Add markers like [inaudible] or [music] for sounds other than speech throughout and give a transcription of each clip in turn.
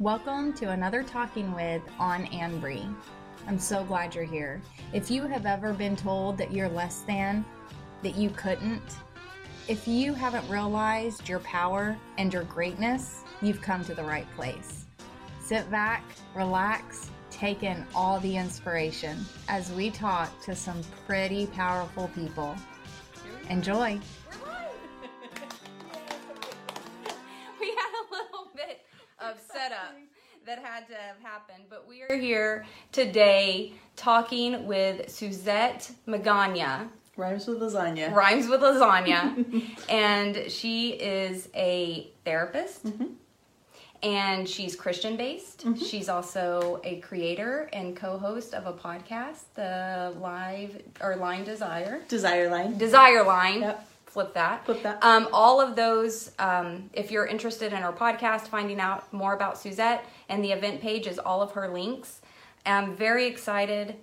Welcome to another Talking With on Anbree. I'm so glad you're here. If you have ever been told that you're less than, that you couldn't, if you haven't realized your power and your greatness, you've come to the right place. Sit back, relax, take in all the inspiration as we talk to some pretty powerful people. Enjoy. Had to have happened, but we are here today talking with Suzette Magana. Rhymes with lasagna. Rhymes with lasagna. [laughs] and she is a therapist. Mm-hmm. And she's Christian based. Mm-hmm. She's also a creator and co host of a podcast, the Live or Line Desire. Desire line. Desire Line. Yep. Flip that. Flip that. Um, all of those, um, if you're interested in her podcast, finding out more about Suzette and the event page is all of her links. I'm very excited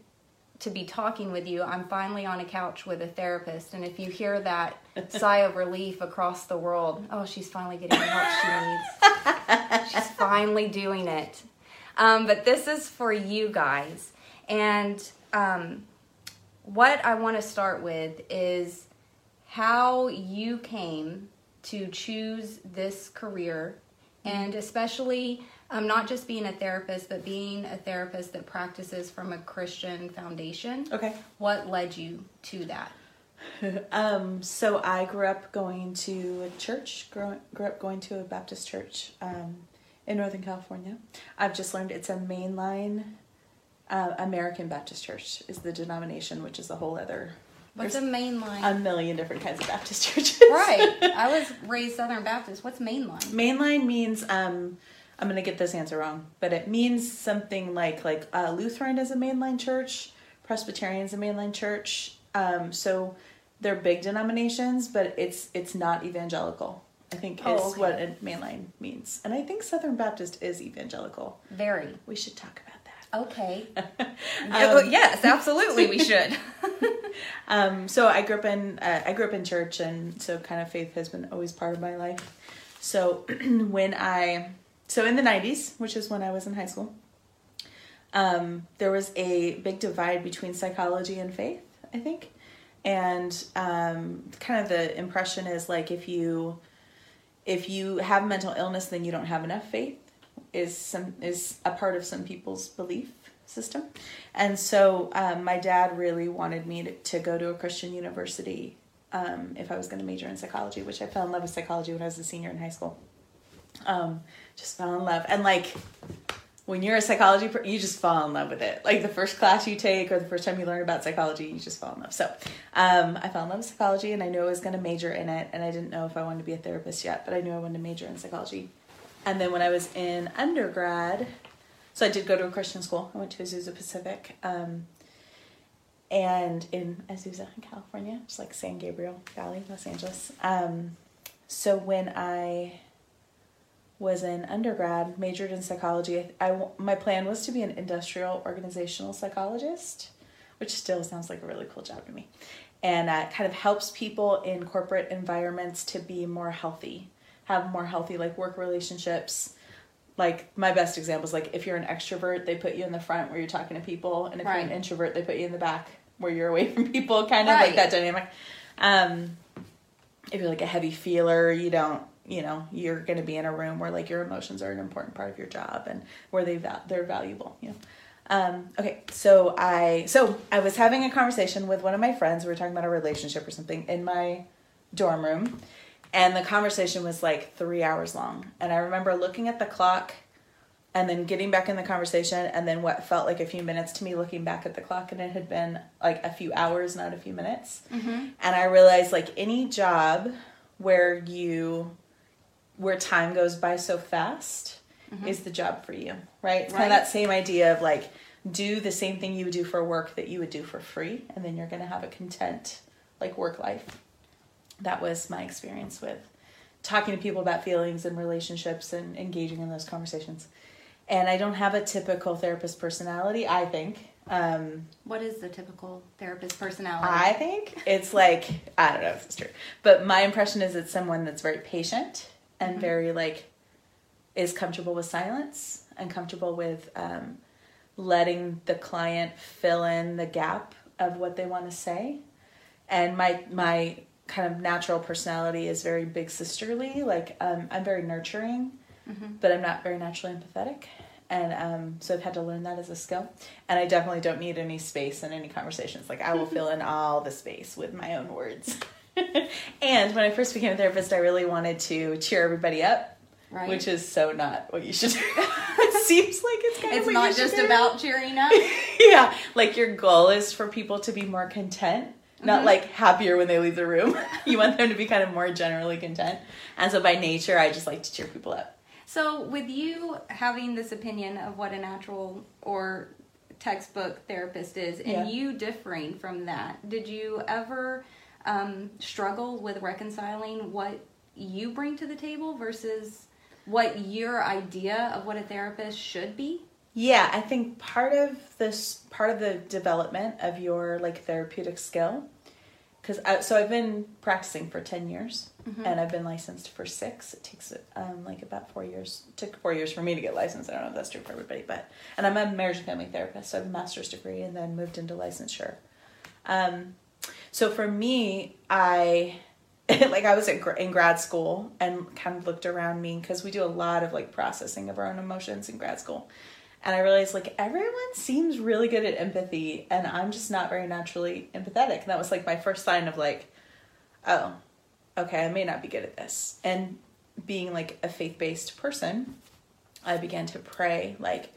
to be talking with you. I'm finally on a couch with a therapist, and if you hear that [laughs] sigh of relief across the world, oh, she's finally getting the help she needs. [laughs] she's finally doing it. Um, but this is for you guys, and um, what I want to start with is how you came to choose this career and especially um, not just being a therapist but being a therapist that practices from a christian foundation Okay. what led you to that [laughs] Um, so I grew up going to a church, grew, grew up going to a Baptist church um, in Northern California. I've just learned it's a mainline uh, American Baptist church is the denomination, which is a whole other. What's a mainline a million different kinds of Baptist [laughs] churches. right i was raised southern baptist what's mainline Mainline means um, I'm gonna get this answer wrong, but it means something like like uh, Lutheran is a mainline church, Presbyterian is a mainline church. Um, so they're big denominations, but it's it's not evangelical. I think Oh, is okay. what a mainline means, and I think Southern Baptist is evangelical. very We should talk about. Okay [laughs] Um, yes absolutely we should [laughs] [laughs] Um, so I grew up in uh, I grew up in church, and so kind of faith has been always part of my life. So [clears throat] when I so in the '90s, which is when I was in high school, um, there was a big divide between psychology and faith. I think, and um, kind of the impression is like if you if you have mental illness, then you don't have enough faith. Is some is a part of some people's belief system, and so um, my dad really wanted me to, to go to a Christian university um, if I was going to major in psychology, which I fell in love with psychology when I was a senior in high school. Um, just fell in love, and like when you're a psychology, you just fall in love with it. Like the first class you take or the first time you learn about psychology, you just fall in love. So um, I fell in love with psychology, and I knew I was going to major in it, and I didn't know if I wanted to be a therapist yet, but I knew I wanted to major in psychology. And then when I was in undergrad, so I did go to a Christian school. I went to Azusa Pacific, um, and in Azusa, in California, just like San Gabriel Valley, Los Angeles. Um, so when I was in undergrad, majored in psychology, I, I my plan was to be an industrial organizational psychologist, which still sounds like a really cool job to me, and uh, kind of helps people in corporate environments to be more healthy, have more healthy like work relationships. Like my best example is like if you're an extrovert, they put you in the front where you're talking to people, and if you're an introvert, they put you in the back where you're away [laughs] from people, kind of Right. like that dynamic. Um, if you're like a heavy feeler, you don't, you know, you're going to be in a room where like your emotions are an important part of your job and where they val- they're valuable, you know. Um, okay, so I so I was having a conversation with one of my friends. We were talking about a relationship or something in my dorm room, and the conversation was like three hours long. And I remember looking at the clock and then getting back in the conversation and then what felt like a few minutes to me looking back at the clock and it had been like a few hours not a few minutes. Mm-hmm. And i realized like any job where you where time goes by so fast mm-hmm. is the job for you right? It's kind of that same idea of like do the same thing you would do for work that you would do for free and then you're going to have a content like work life that was my experience with talking to people about feelings and relationships and engaging in those conversations and I don't have a typical therapist personality. I think. Um, What is the typical therapist personality? I think it's like I don't know if it's true, but my impression is it's someone that's very patient and very like is comfortable with silence and comfortable with um, letting the client fill in the gap of what they want to say. And my my kind of natural personality is very big sisterly. Like um, I'm very nurturing, but I'm not very naturally empathetic. And um, so I've had to learn that as a skill. And I definitely don't need any space in any conversations. Like I will [laughs] fill in all the space with my own words. [laughs] and when I first became a therapist, I really wanted to cheer everybody up, Right. which is so not what you should do. [laughs] it seems like it's kind it's of not just do. about cheering up. yeah, like your goal is for people to be more content, not Mhm. like happier when they leave the room. [laughs] you want them to be kind of more generally content. And so by nature, I just like to cheer people up. So, with you having this opinion of what a natural or textbook therapist is, and Yeah. you differing from that, did you ever um, struggle with reconciling what you bring to the table versus what your idea of what a therapist should be? Yeah, I think part of this part of the development of your like therapeutic skill cuz so I've been practicing for 10 years and I've been licensed for 6. It takes um like about 4 years. It took 4 years for me to get licensed. I don't know if that's true for everybody, but and I'm a marriage and family therapist. So I have a master's degree and then moved into licensure. Um so for me, I [laughs] like I was in grad school and kind of looked around me because we do a lot of like processing of our own emotions in grad school. And I realized like everyone seems really good at empathy and I'm just not very naturally empathetic. And that was like my first sign of like, oh, okay, I may not be good at this. And being like a faith based person, I began to pray like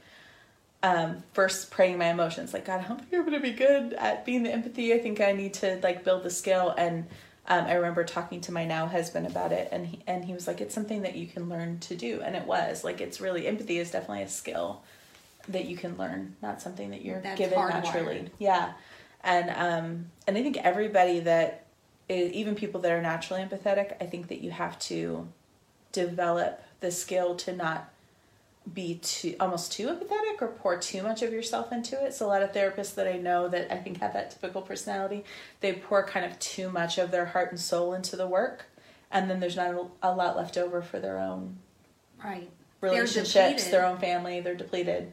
um, first praying my emotions like god i think i'm going to be good at being the empathy i think i need to like build the skill and um, i remember talking to my now husband about it and he, and he was like it's something that you can learn to do and it was like it's really empathy is definitely a skill that you can learn not something that you're That's given hardwired. naturally yeah and um and i think everybody that is, even people that are naturally empathetic i think that you have to develop the skill to not be too almost too empathetic or pour too much of yourself into it. So a lot of therapists that I know that I think have that typical personality, they pour kind of too much of their heart and soul into the work, and then there's not a, a lot left over for their own Right. relationships, their own family. They're depleted.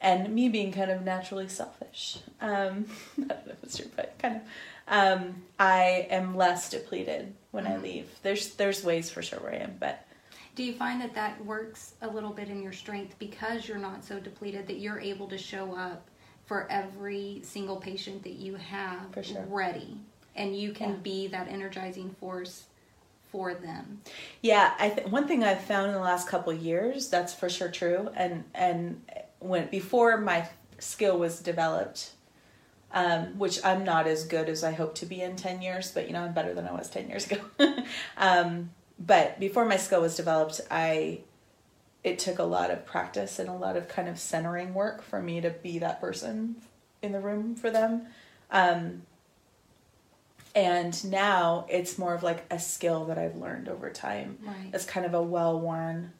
And me being kind of naturally selfish, um, [laughs] I don't know if it's true, but kind of, um, I am less depleted when I leave. There's there's ways for sure where I am, but Do you find that that works a little bit in your strength because you're not so depleted that you're able to show up for every single patient that you have For sure. ready and you can Yeah. be that energizing force for them? Yeah, I th- one thing I've found in the last couple of years that's for sure true, and and when before my skill was developed, um, which I'm not as good as I hope to be in ten years, but you know I'm better than I was ten years ago. [laughs] um, but before my skill was developed, I it took a lot of practice and a lot of kind of centering work for me to be that person in the room for them. Um, and now it's more of like a skill that I've learned over time. Right. It's kind of a well worn.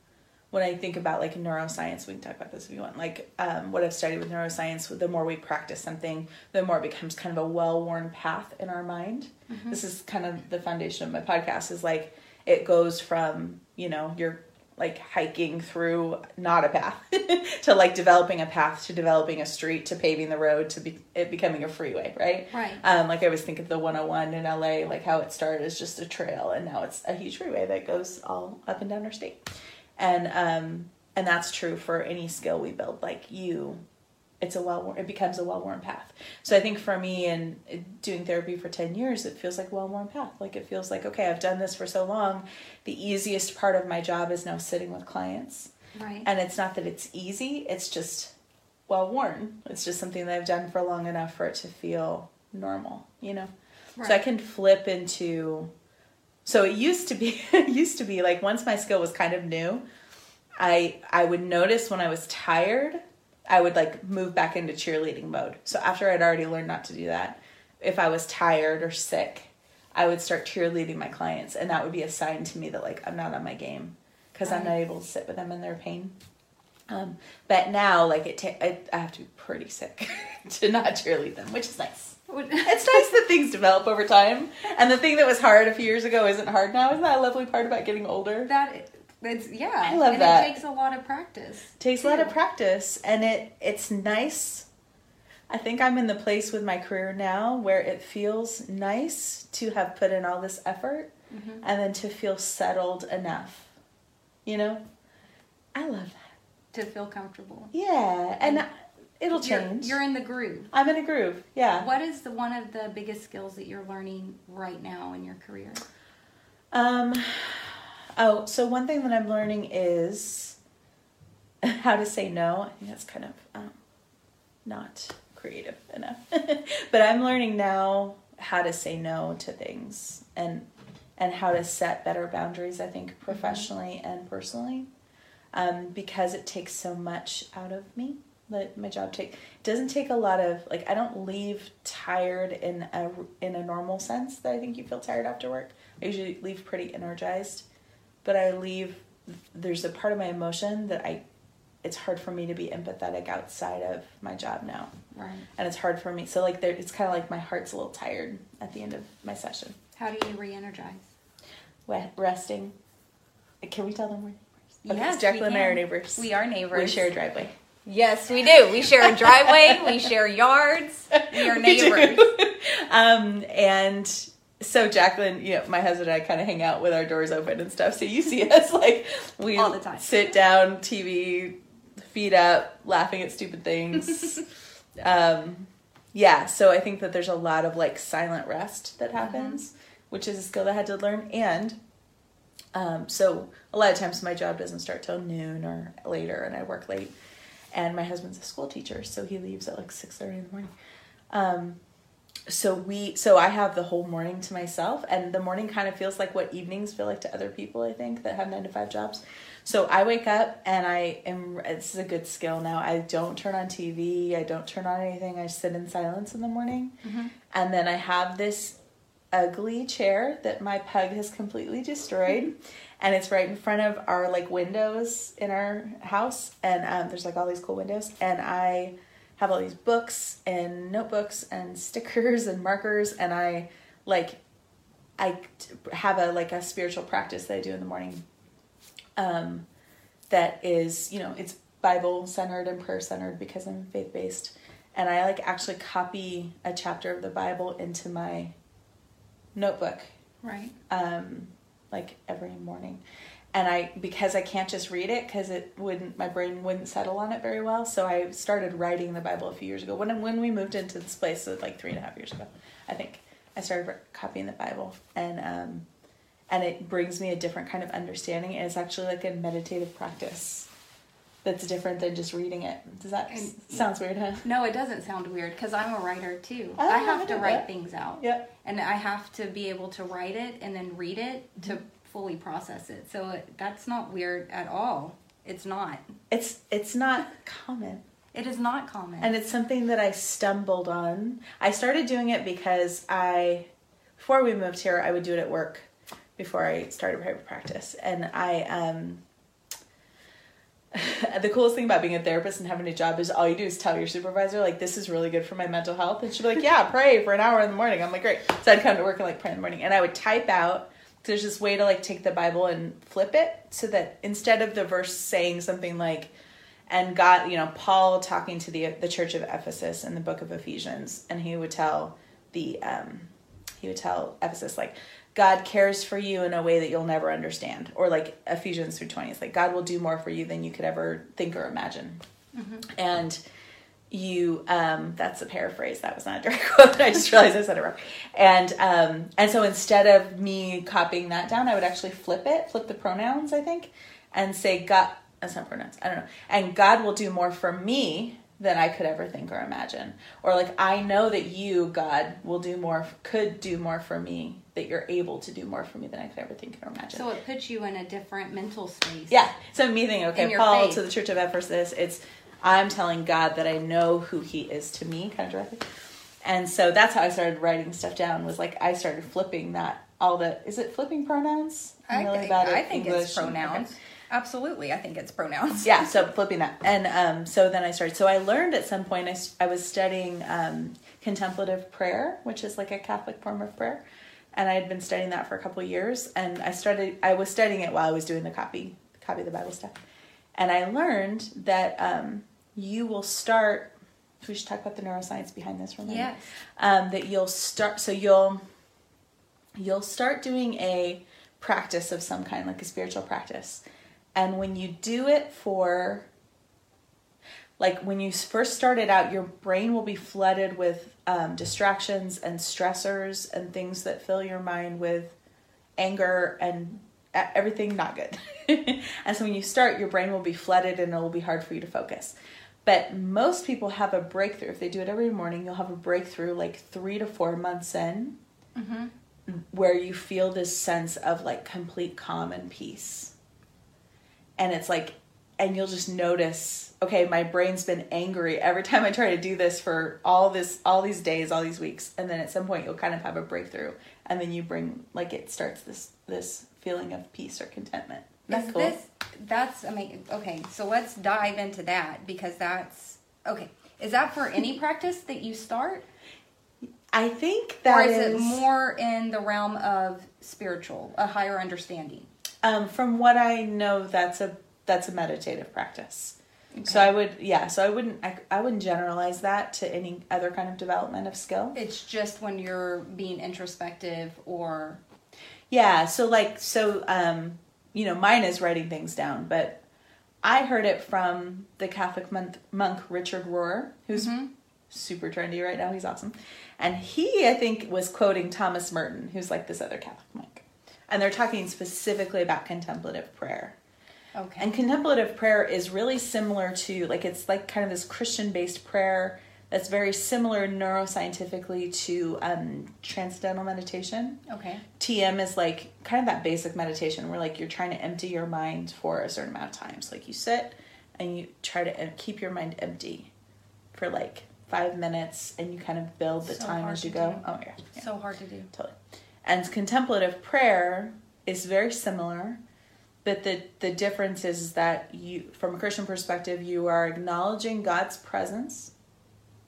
When I think about like neuroscience, we can talk about this if you want. Like um, what I've studied with neuroscience, the more we practice something, the more it becomes kind of a well worn path in our mind. This is kind of the foundation of my podcast. Is like it goes from you know you're like hiking through not a path [laughs] to like developing a path to developing a street to paving the road to be it becoming a freeway, right? Right. Um, like I always think of the 101 in LA, like how it started as just a trail and now it's a huge freeway that goes all up and down our state. And um, and that's true for any skill we build. Like you, it's a well it becomes a well worn path. So I think for me and doing therapy for 10 years, it feels like a well worn path. Like it feels like, okay, I've done this for so long. The easiest part of my job is now sitting with clients. Right. And it's not that it's easy, it's just well worn. It's just something that I've done for long enough for it to feel normal, you know? Right. So I can flip into so it used to be [laughs] it used to be like once my skill was kind of new, I I would notice when I was tired, I would like move back into cheerleading mode. So after I'd already learned not to do that, if I was tired or sick, I would start cheerleading my clients and that would be a sign to me that like I'm not on my game because I'm not able to sit with them in their pain. Um, but now, like it, ta- I, I have to be pretty sick [laughs] to not cheerlead them, which is nice. It's nice that things develop over time, and the thing that was hard a few years ago isn't hard now. Isn't that a lovely part about getting older? that It's yeah. I love and that. It takes a lot of practice. takes a lot of practice and it it's nice i think i'm in the place with my career now where it feels nice to have put in all this effort Mm-hmm. and then to feel settled enough you know i love that to feel comfortable. yeah and, And it'll You're, change. you're in the groove. i'm in a groove yeah. What is the one of the biggest skills that you're learning right now in your career? um oh so one thing that i'm learning is [laughs] how to say no. I think that's kind of um, not creative enough. [laughs] But i'm learning now how to say no to things and and how to set better boundaries i think professionally and personally um, because it takes so much out of me that my job take it doesn't take a lot of like i don't leave tired in a in a normal sense that i think you feel tired after work. I usually leave pretty energized but i leave there's a part of my emotion that i it's hard for me to be empathetic outside of my job now. Right. and it's hard for me so like there it's kind of like my heart's a little tired at the end of my session. How do you re-energize? resting. Can we tell them we're neighbors? Yes, we jacqueline and I are neighbors. We are neighbors. we share a driveway Yes, we do. We share a driveway. we share yards. We are [laughs] We neighbors. [laughs] um, and so Jacqueline, you know, my husband and I kind of hang out with our doors open and stuff. So you see [laughs] us like we All the time. sit down, TV, feet up, laughing at stupid things. um, yeah, so I think that there's a lot of like silent rest that happens, which is a skill that I had to learn. And um, so a lot of times my job doesn't start till noon or later, and I work late. And my husband's a school teacher, so he leaves at like six thirty in the morning. Um, so we, so I have the whole morning to myself, and the morning kind of feels like what evenings feel like to other people. I think that have nine to five jobs. So I wake up and I am. This is a good skill now. I don't turn on TV. I don't turn on anything. I sit in silence in the morning, and then I have this ugly chair that my pug has completely destroyed and it's right in front of our like windows in our house. And um, there's like all these cool windows. And i have all these books and notebooks and [laughs] stickers and markers. And i like i have a like a spiritual practice that i do in the morning um, that is you know it's bible centered and prayer centered because i'm faith based and i like actually copy a chapter of the bible into my notebook. Right. um, like every morning. And I, because I can't just read it, because it wouldn't, my brain wouldn't settle on it very well. So I started writing the Bible a few years ago. When when we moved into this place, so like three and a half years ago, I think I started copying the Bible, and um, and it brings me a different kind of understanding. And it's actually like a meditative practice that's different than just reading it. Does that And- sounds weird, huh? No, it doesn't sound weird because I'm a writer too. Oh, I I have to write that. things out. Yep. And I have to be able to write it and then read it to fully process it. So it, that's not weird at all. It's not. It's it's not common. It is not common. And it's something that I stumbled on. I started doing it because I, before we moved here, I would do it at work before I started private practice. And I, um, [laughs] the coolest thing about being a therapist and having a job is all you do is tell your supervisor, like, this is really good for my mental health. And she'd be like, yeah, [laughs] pray for an hour in the morning. I'm like, great. So I'd come to work and like pray in the morning. And I would type out, there's this way to like take the Bible and flip it so that instead of the verse saying something like, and God, you know, Paul talking to the the church of Ephesus in the book of Ephesians, and he would tell the um, he would tell Ephesus like God cares for you in a way that you'll never understand, or like Ephesians through twenty, it's like God will do more for you than you could ever think or imagine, and you um that's a paraphrase that was not a direct [laughs] quote i just realized i said it wrong. And um and so instead of me copying that down i would actually flip it flip the pronouns i think and say god that's not pronouns i don't know and god will do more for me than i could ever think or imagine or like i know that you god will do more could do more for me that you're able to do more for me than i could ever think or imagine so it puts you in a different mental space. yeah. So me thinking, In okay, Paul faith. to the Church of Ephesus, it's I'm telling God that I know who He is to me, kind of directly. And so that's how I started writing stuff down. Was like I started flipping that all the is it flipping pronouns? I really think, bad I think it's English and- pronouns. okay. Absolutely. I think it's pronouns. Yeah, so flipping that, and um, so then I started. So I learned at some point. I was studying um, contemplative prayer, which is like a Catholic form of prayer, and I had been studying that for a couple of years. And I started. I was studying it while I was doing the copy copy the Bible stuff. And I learned that um, you will start. We should talk about the neuroscience behind this for a minute. Yes. Um, that you'll start. So you'll you'll start doing a practice of some kind, like a spiritual practice, and when you do it for like when you first started out, your brain will be flooded with um, distractions and stressors and things that fill your mind with anger and everything not good. [laughs] and so when you start, your brain will be flooded and it will be hard for you to focus. But most people have a breakthrough. If they do it every morning, you'll have a breakthrough like three to four months in where you feel this sense of like complete calm and peace. And it's like, and you'll just notice, okay, my brain's been angry every time I try to do this for all this, all these days, all these weeks. And then at some point you'll kind of have a breakthrough. And then you bring, like, it starts this, this feeling of peace or contentment. Is cool? this that's amazing? Okay, so let's dive into that because that's okay. Is that for any [laughs] practice that you start, I think or that is, it is- more in the realm of spiritual, a higher understanding? Um, from what I know, that's a that's a meditative practice. So I would, yeah. So I wouldn't, I, I wouldn't generalize that to any other kind of development of skill. It's just when you're being introspective or Yeah. So like, so um, you know, mine is writing things down, but I heard it from the Catholic monk, monk Richard Rohr, who's super trendy right now. He's awesome, and he, I think, was quoting Thomas Merton, who's like this other Catholic monk, and they're talking specifically about contemplative prayer. okay. And contemplative prayer is really similar to like it's like kind of this Christian based prayer that's very similar neuroscientifically to um, transcendental meditation. okay. TM is like kind of that basic meditation where like you're trying to empty your mind for a certain amount of time. So like you sit and you try to keep your mind empty for like five minutes and you kind of build the So time as you go. do. Oh gosh. Yeah So hard to do. totally. And contemplative prayer is very similar, but the the difference is that you, from a Christian perspective, you are acknowledging God's presence,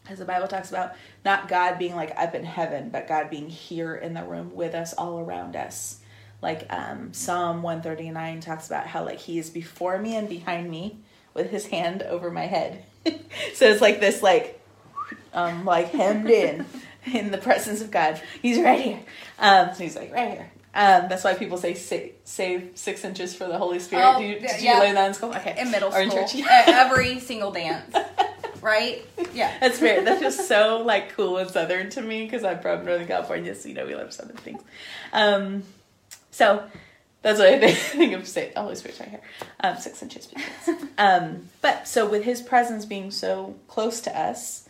as the Bible talks about, not God being like up in heaven, but God being here in the room with us, all around us. Like um, Psalm one thirty nine talks about how like He is before me and behind me, with His hand over my head. [laughs] so it's like this like um, like hemmed in [laughs] in the presence of God. He's right here. Um, so he's like right here. Um, that's why people say save, save six inches for the Holy Spirit. Oh, did you, did yeah. you learn that in school? Okay. In middle Or in school, church? at [laughs] every single dance, right? Yeah. That's very. That's just so like cool and southern to me because I'm from Northern California, so you know we love southern things. Um, so that's what I think, [laughs] of. Say, Holy Spirit's right here, um, six inches. between us. um, but so with His presence being so close to us,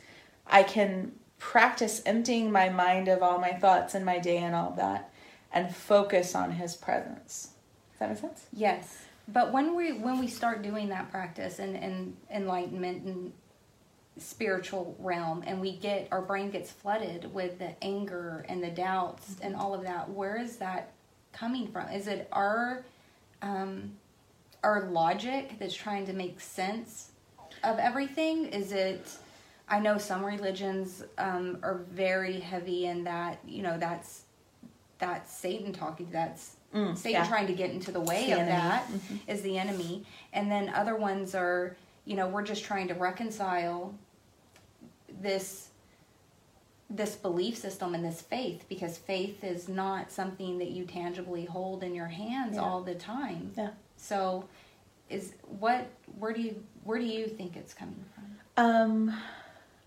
I can practice emptying my mind of all my thoughts and my day and all that, and focus on His presence. Does that make sense? Yes, but when we when we start doing that practice and and enlightenment and spiritual realm, and we get our brain gets flooded with the anger and the doubts and all of that, where is that coming from? Is it our um, our logic that's trying to make sense of everything? Is it? I know some religions um, are very heavy in that. You know, that's that's Satan talking. That's Mm, Satan yeah. trying to get into the way the of enemy. that is Mhm. the enemy. And then other ones are, you know, we're just trying to reconcile this this belief system and this faith because faith is not something that you tangibly hold in your hands Yeah. all the time. Yeah. So is what where do you where do you think it's coming from? Um,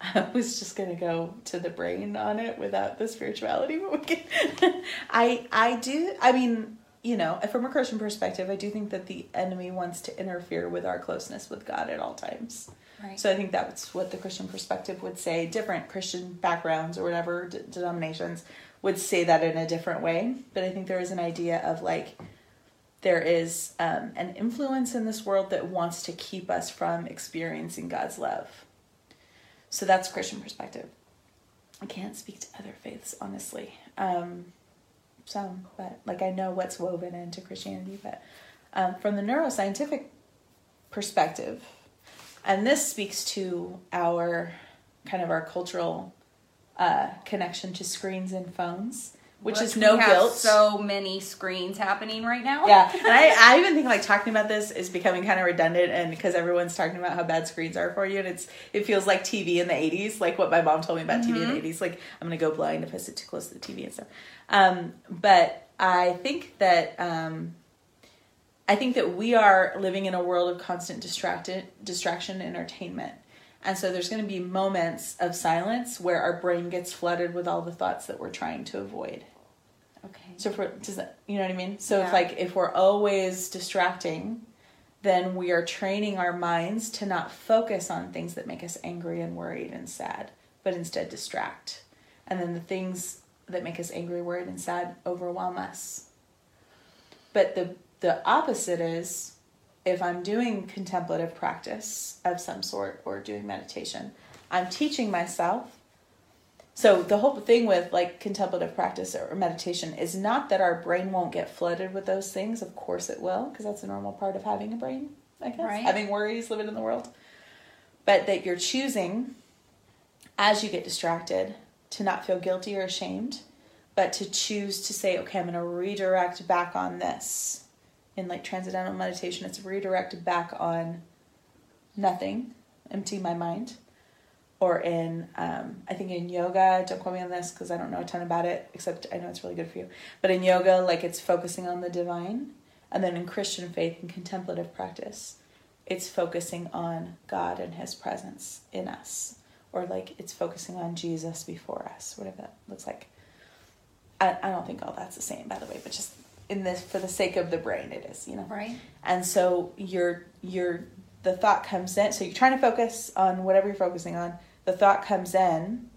I was just gonna go to the brain on it without the spirituality, but we can. I I do. I mean, you know, from a Christian perspective, I do think that the enemy wants to interfere with our closeness with God at all times. Right. So I think that's what the Christian perspective would say. Different Christian backgrounds or whatever d- denominations would say that in a different way. But I think there is an idea of like there is um, an influence in this world that wants to keep us from experiencing God's love. So that's Christian perspective. I can't speak to other faiths honestly. Um, some, but like I know what's woven into Christianity. But um, from the neuroscientific perspective, and this speaks to our kind of our cultural uh, connection to screens and phones. Which But is no guilt. So many screens happening right now. yeah, [laughs] and I, I even think like talking about this is becoming kind of redundant, and because everyone's talking about how bad screens are for you, and it's it feels like TV in the '80s, like what my mom told me about TV in the '80s. Like I'm gonna go blind if I sit too close to the TV and stuff. Um, but I think that um, I think that we are living in a world of constant distracted distraction and entertainment. And so there's going to be moments of silence where our brain gets flooded with all the thoughts that we're trying to avoid. So we're, does that, you know what I mean? So Yeah. if like if we're always distracting, then we are training our minds to not focus on things that make us angry and worried and sad, but instead distract. And then the things that make us angry, worried, and sad overwhelm us. But the the opposite is if I'm doing contemplative practice of some sort or doing meditation, I'm teaching myself so the whole thing with like contemplative practice or meditation is not that our brain won't get flooded with those things. Of course it will, because that's a normal part of having a brain, I guess. Right. Having worries, living in the world. But that you're choosing as you get distracted to not feel guilty or ashamed, but to choose to say, okay, I'm going to redirect back on this. In like transcendental meditation, it's redirect back on nothing, empty my mind or in um, I think in yoga. Don't quote me on this because I don't know a ton about it, except I know it's really good for you. But in yoga, like it's focusing on the divine, and then in Christian faith and contemplative practice, it's focusing on God and His presence in us, or like it's focusing on Jesus before us, whatever that looks like. I, I don't think all that's the same, by the way, but just in this for the sake of the brain, it is, you know. Right. And so you're you're the thought comes in. So you're trying to focus on whatever you're focusing on. The thought comes in,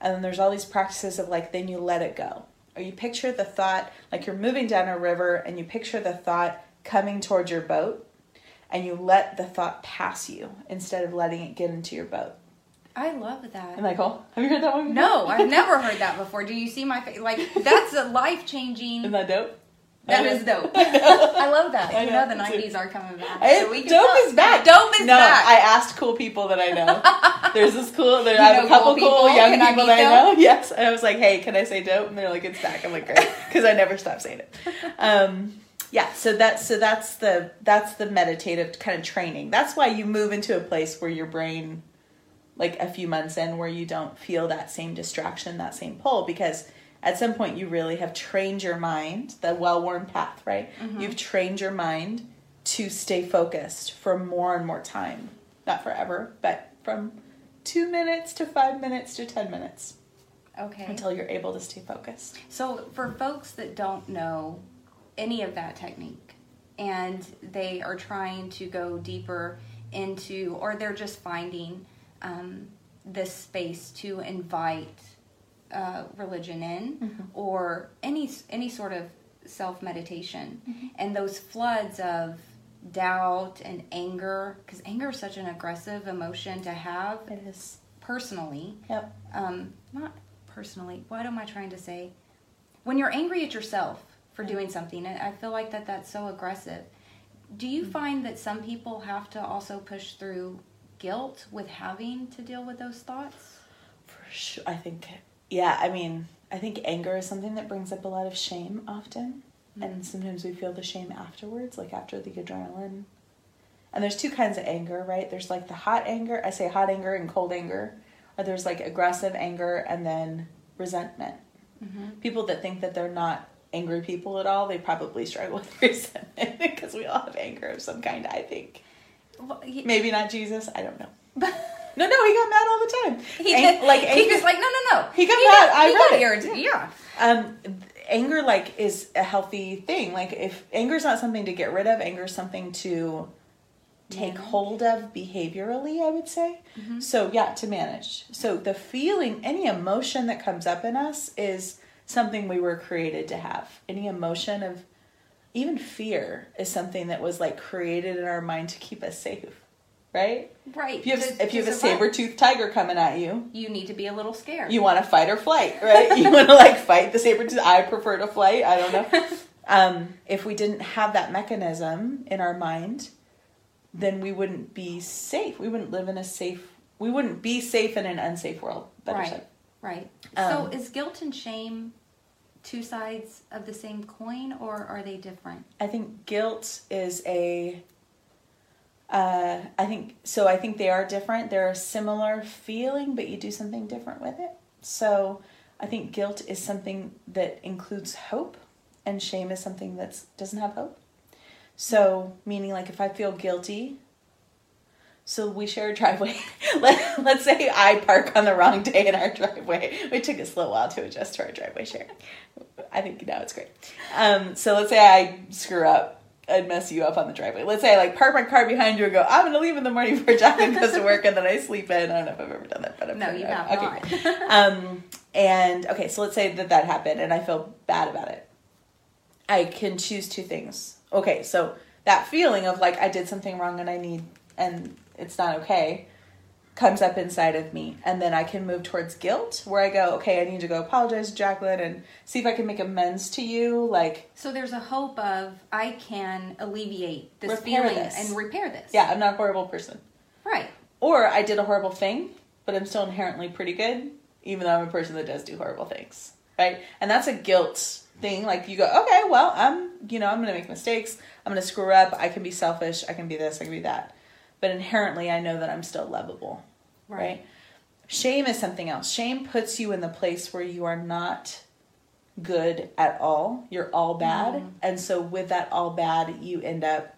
and then there's all these practices of like then you let it go. Or you picture the thought like you're moving down a river and you picture the thought coming towards your boat and you let the thought pass you instead of letting it get into your boat. I love that. That cool? Have you heard that one? before? No, I've never heard that before. Do you see my face? Like that's a life changing. [laughs] Isn't that dope? That I is dope. [laughs] I love that. I you know, know, the nineties are coming back. Hey, so we dope is back. Dope is back. no, back. I asked cool people that I know. [laughs] There's this cool. There, I have a couple cool young Can people meet that I know. [laughs] Yes, and I was like, "Hey, can I say dope?" And they're like, "It's back." I'm like, "Great," because I never stop saying it. Um, yeah, so that's so that's the that's the meditative kind of training. That's why you move into a place where your brain, like a few months in, where you don't feel that same distraction, that same pull, because at some point you really have trained your mind, the well-worn path, right? You've trained your mind to stay focused for more and more time, not forever, but from two minutes to five minutes to ten minutes Okay. until you're able to stay focused. So, for folks that don't know any of that technique and they are trying to go deeper into, or they're just finding um, this space to invite uh, religion in or any any sort of self meditation, and those floods of doubt and anger, because anger is such an aggressive emotion to have It is. personally Yep. um, not personally. What am I trying to say? When you're angry at yourself for doing something, I I feel like that that's so aggressive. Do you find that some people have to also push through guilt with having to deal with those thoughts? For sure. I think, yeah, I mean, I think anger is something that brings up a lot of shame often. And mm-hmm. sometimes we feel the shame afterwards, like after the adrenaline. And there's two kinds of anger, right? There's like the hot anger, I say hot anger and cold anger. Or there's like aggressive anger and then resentment. Mm-hmm. People that think that they're not angry people at all, they probably struggle [laughs] with resentment because we all have anger of some kind, I think. Well, Maybe not Jesus, I don't know. [laughs] No, no, he got mad all the time. he did, like he anger, was like, no, no, no. He got mad. I he read got it. irritated. Yeah. um, anger like is a healthy thing. Like if anger's not something to get rid of, anger is something to take Manage. hold of behaviorally. I would say. So yeah, to manage. So the feeling, any emotion that comes up in us is something we were created to have. Any emotion of even fear is something that was like created in our mind to keep us safe. Right? Right. If you have to- if you have a saber toothed tiger coming at you, you need to be a little scared. you want to fight or flight, right? you [laughs] want to like fight the saber tooth. I prefer to flight. I don't know. [laughs] Um, if we didn't have that mechanism in our mind, then we wouldn't be safe. We wouldn't live in a safe. We wouldn't be safe in an unsafe world. Better right. said. Right. Um, so is guilt and shame two sides of the same coin, or are they different? I think guilt is a. Uh, I think so. I think they are different. They're a similar feeling, but you do something different with it. So, I think guilt is something that includes hope, and shame is something that doesn't have hope. So, meaning like if I feel guilty, so we share a driveway. [laughs] Let, let's say I park on the wrong day in our driveway. It took us a little while to adjust to our driveway share. I think now it's great. Um, so let's say I screw up and mess you up on the driveway. Let's say I like park my car behind you and go, I'm gonna leave in the morning before Jacqueline [laughs] goes to work and then I sleep in. I don't know if I've ever done that, but I'm No, you have okay, not. [laughs] um, and okay, so let's say that that happened and I feel bad about it. I can choose two things. Okay, so that feeling of like I did something wrong and I need and it's not okay comes up inside of me and then I can move towards guilt where I go, okay, I need to go apologize to Jacqueline and see if I can make amends to you like So there's a hope of I can alleviate this feeling this. and repair this. yeah, I'm not a horrible person. Right. Or I did a horrible thing, but I'm still inherently pretty good, even though I'm a person that does do horrible things. Right? And that's a guilt thing. Like you go, okay, well, I'm you know, I'm gonna make mistakes, I'm gonna screw up, I can be selfish, I can be this, I can be that. But inherently I know that I'm still lovable. right? Shame is something else. Shame puts you in the place where you are not good at all. You're all bad. And so with that all bad, you end up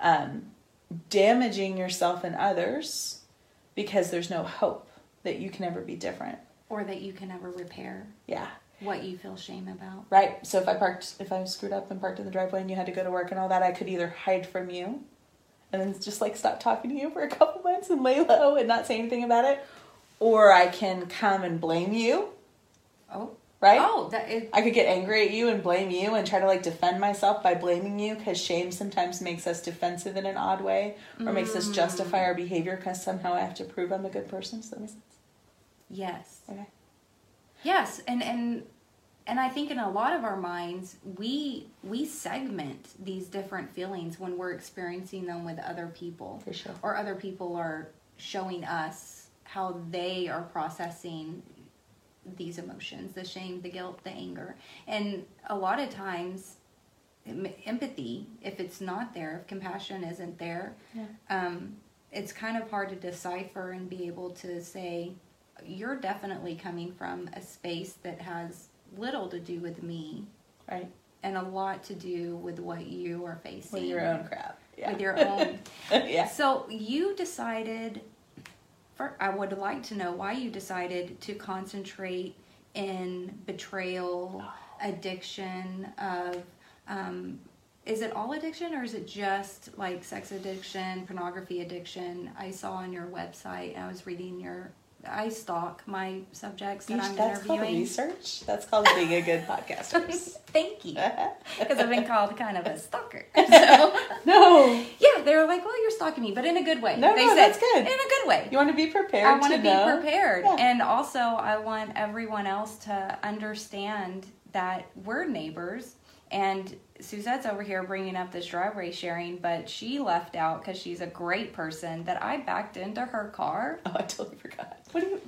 um, damaging yourself and others because there's no hope that you can ever be different. Or that you can ever repair Yeah. what you feel shame about. Right. So if I parked, if I screwed up and parked in the driveway and you had to go to work and all that, I could either hide from you and then just like stop talking to you for a couple months and lay low and not say anything about it, or I can come and blame you. Oh. Right. Oh, that is- I could get angry at you and blame you and try to like defend myself by blaming you because shame sometimes makes us defensive in an odd way or makes us mm. justify our behavior because somehow I have to prove I'm a good person. Does that make sense? yes. Okay. Yes, and and and I think in a lot of our minds, we we segment these different feelings when we're experiencing them with other people, For sure. or other people are showing us how they are processing these emotions: the shame, the guilt, the anger, and a lot of times. Empathy, if it's not there, if compassion isn't there, Yeah. um, it's kind of hard to decipher and be able to say you're definitely coming from a space that has little to do with me Right. and a lot to do with what you are facing With your own crap. Yeah. with your own [laughs] yeah. so you decided for i would like to know why you decided to concentrate in betrayal [sighs] addiction of um, is it all addiction or is it just like sex addiction pornography addiction i saw on your website i was reading your i stalk my subjects that You- i'm that's called research. That's called being a good podcaster. [laughs] thank you [laughs] because i've been called kind of a stalker [laughs] so no. yeah they were like well you're stalking me but in a good way No, they no, said that's good. in a good way You want to be prepared. I want to to be know. prepared. Yeah. And also, I want everyone else to understand that we're neighbors. And Suzette's over here bringing up this driveway sharing, but she left out because she's a great person that I backed into her car. Oh, I totally forgot. What do you?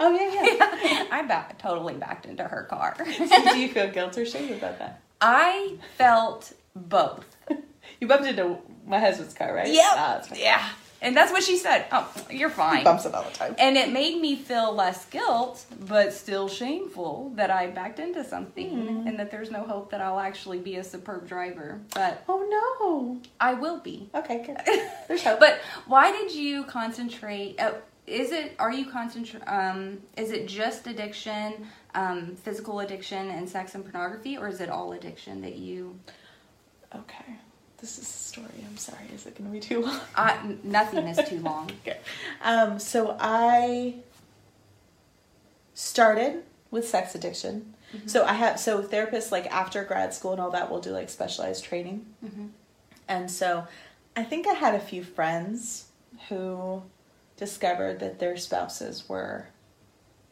Oh yeah, yeah. [laughs] I back, totally backed into her car. so do you feel guilt or shame about that? I felt both. [laughs] You bumped into my husband's car, right? Yep. Ah, that's. Yeah. And that's what she said. Oh, you're He fine. bumps it all the time. And it made me feel less guilt, but still shameful that I backed into something Mm-hmm. and that there's no hope that I'll actually be a superb driver. But Oh no, I will be. Okay, good. [laughs] There's hope. But why did you concentrate? Uh, is it? Are you concentrate? Um, is it just addiction, um, physical addiction, and sex and pornography, or is it all addiction that you? okay, this is a story. I'm sorry. Is it going to be too long? I, n- nothing is too long. [laughs] Okay. Um, so I started with sex addiction. So I have so therapists like after grad school and all that will do like specialized training. Mhm. And so I think I had a few friends who discovered that their spouses were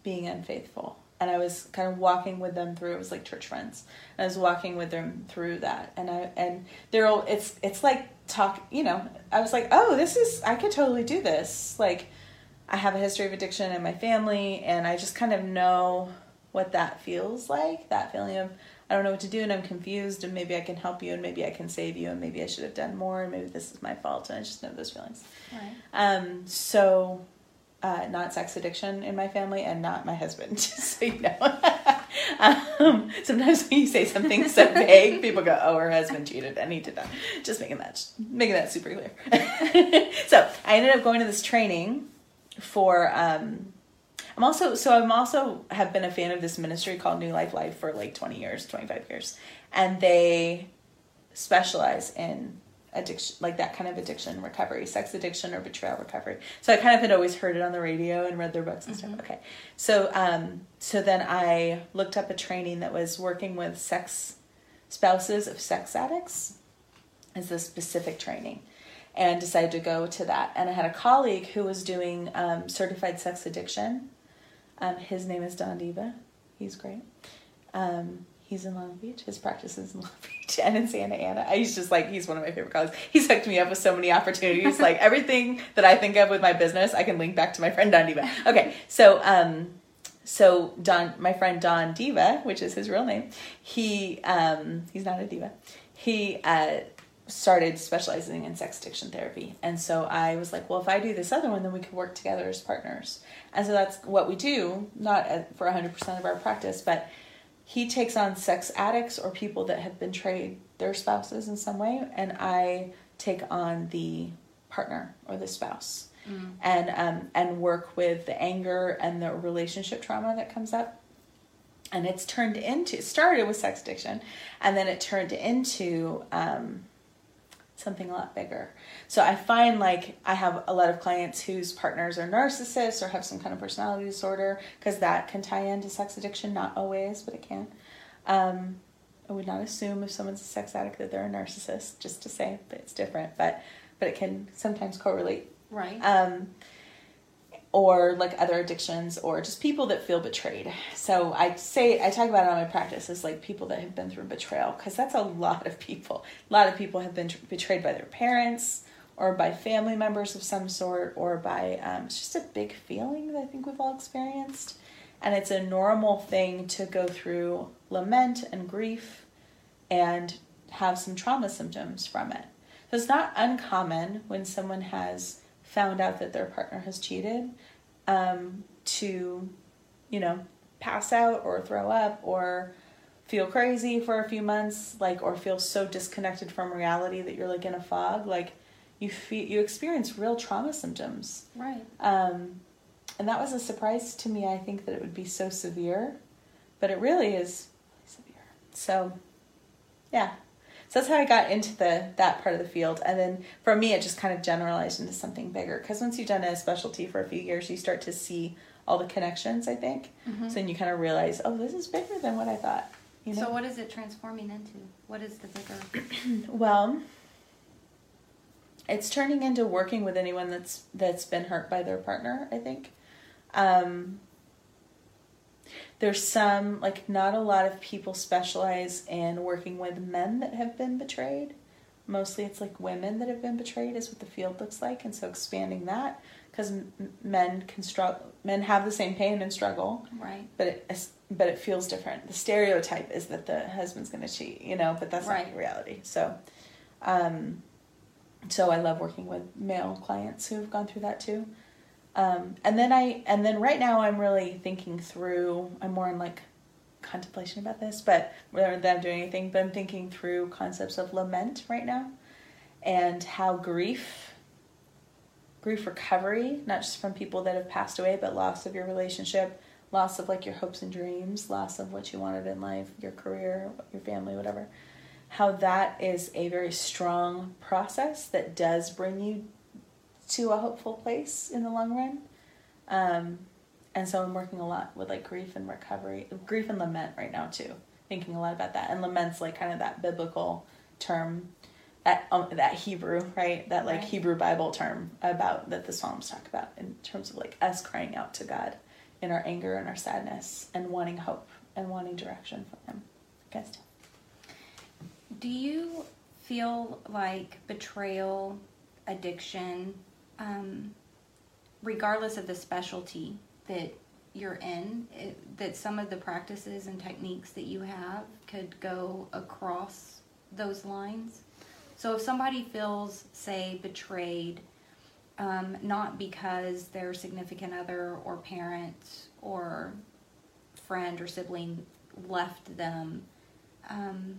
being unfaithful. And I was kind of walking with them through it was like church friends. I was walking with them through that. And I and they're all it's it's like talk you know, I was like, Oh, this is I could totally do this. Like I have a history of addiction in my family and I just kind of know what that feels like. That feeling of I don't know what to do and I'm confused and maybe I can help you and maybe I can save you and maybe I should have done more and maybe this is my fault and I just know those feelings. Right. Um, so uh, not sex addiction in my family and not my husband, [laughs] just so you know. [laughs] um, sometimes when you say something so [laughs] vague, people go, "Oh, her husband cheated and he did that." Just making that making that super clear. so I ended up going to this training for. Um, I'm also so I'm also have been a fan of this ministry called New Life Life for like 20 years, 25 years, and they specialize in addiction like that kind of addiction recovery sex addiction or betrayal recovery. So i kind of had always heard it on the radio and read their books and Mm-hmm. stuff okay. So um so then i looked up a training that was working with sex spouses of sex addicts as a specific training and decided to go to that. And i had a colleague who was doing um, certified sex addiction. Um, his name is don diva. He's great. Um, he's in Long Beach. His practice is in Long [laughs] Beach and in Santa Ana. He's just like he's one of my favorite colleagues. He's hooked me up with so many opportunities. [laughs] like everything that I think of with my business, I can link back to my friend Don Diva. Okay, so um, so Don, my friend Don Diva, which is his real name, he um, he's not a diva. He uh, started specializing in sex addiction therapy, and so I was like, well, if I do this other one, then we could work together as partners. And so that's what we do, not at- for hundred percent of our practice, but he takes on sex addicts or people that have betrayed their spouses in some way, and I take on the partner or the spouse, and um, and work with the anger and the relationship trauma that comes up. And it's turned into it started with sex addiction, and then it turned into um, something a lot bigger. So I find like I have a lot of clients whose partners are narcissists or have some kind of personality disorder because that can tie into sex addiction. Not always, but it can. Um, I would not assume if someone's a sex addict that they're a narcissist, just to say, but it's different. But but it can sometimes correlate. Right. Um, or like other addictions or just people that feel betrayed. So I say I talk about it on my practice as like people that have been through betrayal because that's a lot of people. A lot of people have been tr- betrayed by their parents or by family members of some sort or by um, it's just a big feeling that I think we've all experienced. And it's a normal thing to go through lament and grief and have some trauma symptoms from it. So it's not uncommon when someone has found out that their partner has cheated um, to, you know, pass out or throw up or feel crazy for a few months, like, or feel so disconnected from reality that you're like in a fog. Like, you feel you experience real trauma symptoms. right. Um, and that was a surprise to me. I think that it would be so severe, but it really is severe. So, yeah. So that's how I got into the that part of the field, and then for me, it just kind of generalized into something bigger. Because once you've done a specialty for a few years, you start to see all the connections. I think. So then you kind of realize, oh, this is bigger than what I thought. You know. So what is it transforming into? What is the bigger? [clears throat] Well, it's turning into working with anyone that's that's been hurt by their partner. I think um, there's some like not a lot of people specialize in working with men that have been betrayed. Mostly, it's like women that have been betrayed is what the field looks like, and so expanding that because men can struggle. Men have the same pain and struggle, Right. but it but it feels different. The stereotype is that the husband's going to cheat, you know, but that's Right. not reality. So, um, so I love working with male clients who have gone through that too. Um, and then I and then right now I'm really thinking through. I'm more in like contemplation about this, but rather than I'm doing anything, but I'm thinking through concepts of lament right now, and how grief grief recovery, not just from people that have passed away, but loss of your relationship, loss of like your hopes and dreams, loss of what you wanted in life, your career, your family, whatever. How that is a very strong process that does bring you to a hopeful place in the long run. Um, and so I'm working a lot with like grief and recovery, grief and lament right now too. Thinking a lot about that, and lament's like kind of that biblical term that um, that Hebrew, right? That like Right. Hebrew Bible term about that the Psalms talk about in terms of like us crying out to God in our anger and our sadness and wanting hope and wanting direction from Him. Guys, Do you feel like betrayal, addiction, um, regardless of the specialty that you're in, it, that some of the practices and techniques that you have could go across those lines. So if somebody feels, say, betrayed, um, not because their significant other or parent or friend or sibling left them um,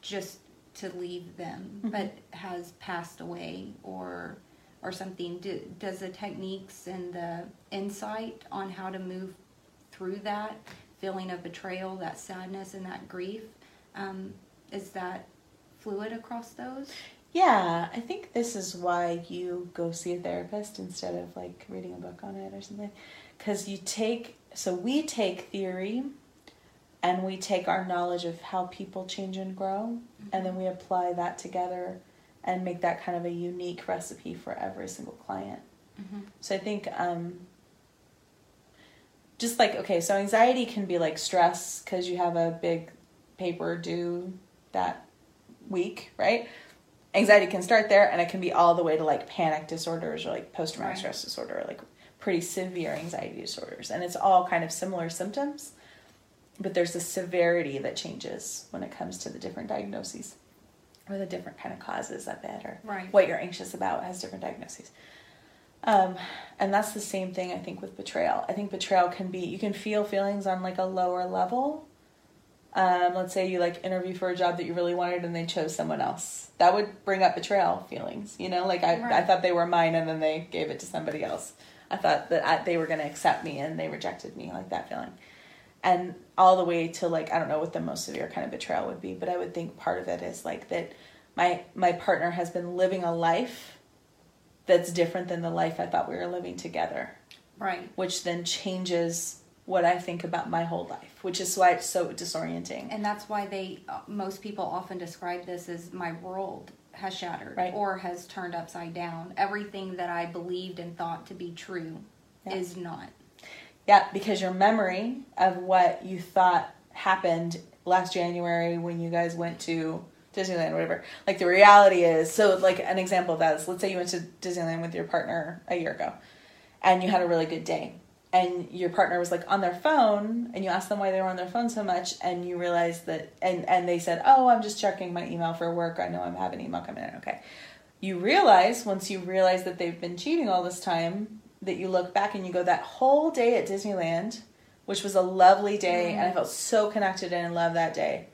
just to leave them, Mhm. but has passed away or or something. Do, does the techniques and the insight on how to move through that feeling of betrayal, that sadness, and that grief, um, is that fluid across those? Yeah, I think this is why you go see a therapist instead of like reading a book on it or something. Because you take, so we take theory and we take our knowledge of how people change and grow, and then we apply that together and make that kind of a unique recipe for every single client. Mm-hmm. So I think um, just like okay, so anxiety can be like stress because you have a big paper due that week, right? Anxiety can start there, and it can be all the way to like panic disorders or like post traumatic Right. stress disorder, or like pretty severe anxiety disorders, and it's all kind of similar symptoms, but there's a severity that changes when it comes to the different diagnoses or the different kind of causes of it, or Right. what you're anxious about has different diagnoses. Um, and that's the same thing I think with betrayal. I think betrayal can be you can feel feelings on like a lower level. Um, let's say you like interview for a job that you really wanted and they chose someone else. That would bring up betrayal feelings, you know. Like I, I thought they were mine and then they gave it to somebody else. I thought that I, they were going to accept me and they rejected me, like that feeling. And all the way to like I don't know what the most severe kind of betrayal would be, but I would think part of it is like that my my partner has been living a life that's different than the life I thought we were living together, Right. which then changes what I think about my whole life, which is why it's so disorienting. And that's why they uh, most people often describe this as my world has shattered Right. or has turned upside down. Everything that I believed and thought to be true Yeah. is not. Yeah, because your memory of what you thought happened last January when you guys went to Disneyland or whatever, like the reality is so like an example of that is let's say you went to Disneyland with your partner a year ago and you had a really good day and your partner was like on their phone and you asked them why they were on their phone so much and you realized that and and they said oh i'm just checking my email for work. I know i'm having email coming in. Okay. You realize once you realize that they've been cheating all this time that you look back and you go that whole day at disneyland which was a lovely day and i mm-hmm. felt so connected and in love that day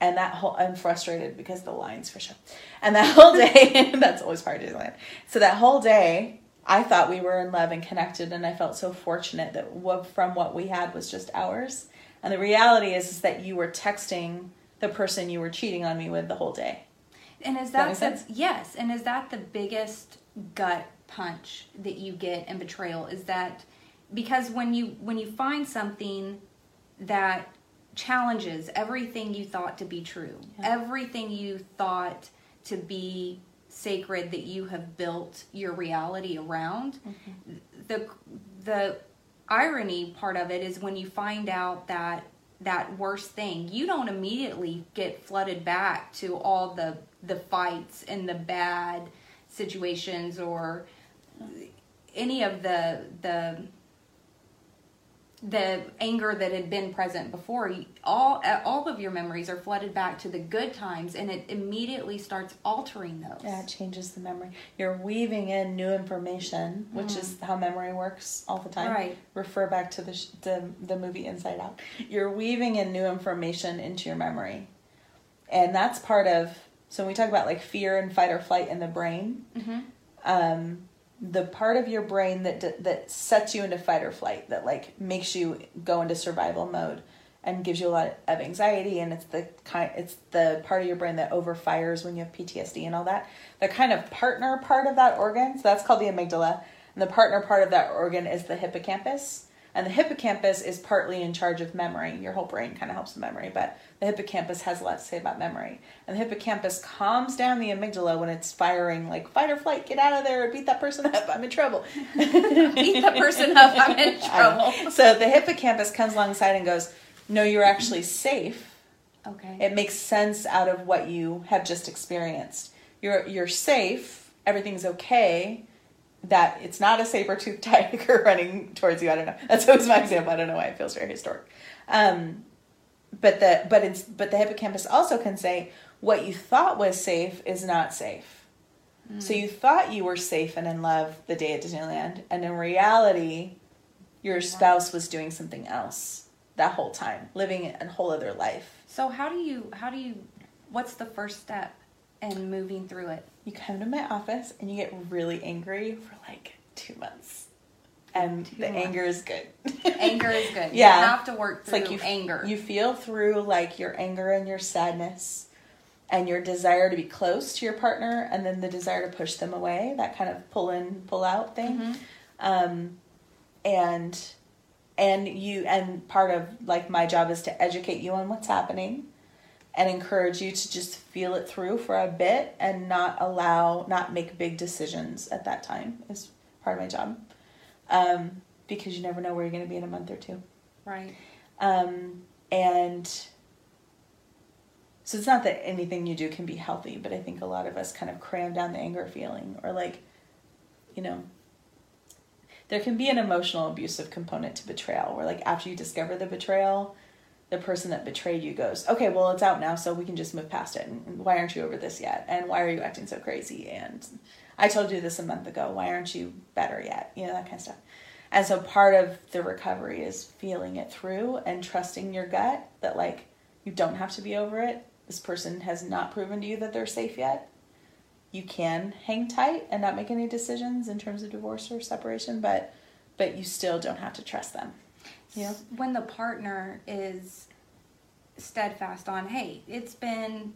and that whole i'm frustrated because the lines for sure. And that whole day [laughs] [laughs] that's always part of disneyland. So that whole day i thought we were in love and connected and i felt so fortunate that what from what we had was just ours. And the reality is, is that you were texting the person you were cheating on me with the whole day. And is that that, the, yes? And is that the biggest gut punch that you get in betrayal? Is that because when you when you find something that challenges everything you thought to be true, Yeah. everything you thought to be sacred that you have built your reality around, mm-hmm. the the irony part of it is when you find out that that worst thing you don't immediately get flooded back to all the the fights and the bad situations or any of the the the anger that had been present before all all of your memories are flooded back to the good times and it immediately starts altering those Yeah, it changes the memory. You're weaving in new information, which is how memory works all the time. Right. Refer back to the, sh- the the movie Inside Out. You're weaving in new information into your memory, and that's part of. So when we talk about like fear and fight or flight in the brain, Mhm. um, the part of your brain that that sets you into fight or flight, that like makes you go into survival mode, and gives you a lot of anxiety, and it's the kind it's the part of your brain that overfires when you have PTSD and all that. The kind of partner part of that organ, so that's called the amygdala, and the partner part of that organ is the hippocampus. And the hippocampus is partly in charge of memory. Your whole brain kind of helps with memory, but the hippocampus has a lot to say about memory. And the hippocampus calms down the amygdala when it's firing like fight or flight, get out of there, beat that person up, I'm in trouble. [laughs] beat the person up i'm in trouble. So the hippocampus comes alongside and goes, No, you're actually safe. okay It makes sense out of what you have just experienced. You're you're safe, everything's okay. That it's not a saber tooth [laughs] tiger running towards you. I don't know. That's always my example. I don't know why it feels very historic. Um, but the but it's but the hippocampus also can say what you thought was safe is not safe. So you thought you were safe and in love the day at Disneyland, and in reality, your spouse was doing something else that whole time, living a whole other life. So how do you how do you what's the first step in moving through it? You come to my office and you get really angry for like two months, and Two the months. anger is good. [laughs] Anger is good. Yeah. You have to work It's through like you anger. You feel through like your anger and your sadness and your desire to be close to your partner and then the desire to push them away, that kind of pull in, pull out thing. Mhm. Um and and you and part of like my job is to educate you on what's happening and encourage you to just feel it through for a bit and not allow not make big decisions at that time is part of my job. Um because you never know where you're going to be in a month or two. Right. Um, and so it's not that anything you do can be healthy, but I think a lot of us kind of cram down the anger feeling or like, you know, there can be an emotional abusive component to betrayal where like after you discover the betrayal, the person that betrayed you goes, okay, well it's out now, so we can just move past it. And why aren't you over this yet? And why are you acting so crazy? And I told you this a month ago. Why aren't you better yet? You know, that kind of stuff. And so part of the recovery is feeling it through and trusting your gut that like you don't have to be over it. This person has not proven to you that they're safe yet. You can hang tight and not make any decisions in terms of divorce or separation, but but you still don't have to trust them. Know? When the partner is steadfast on, hey, it's been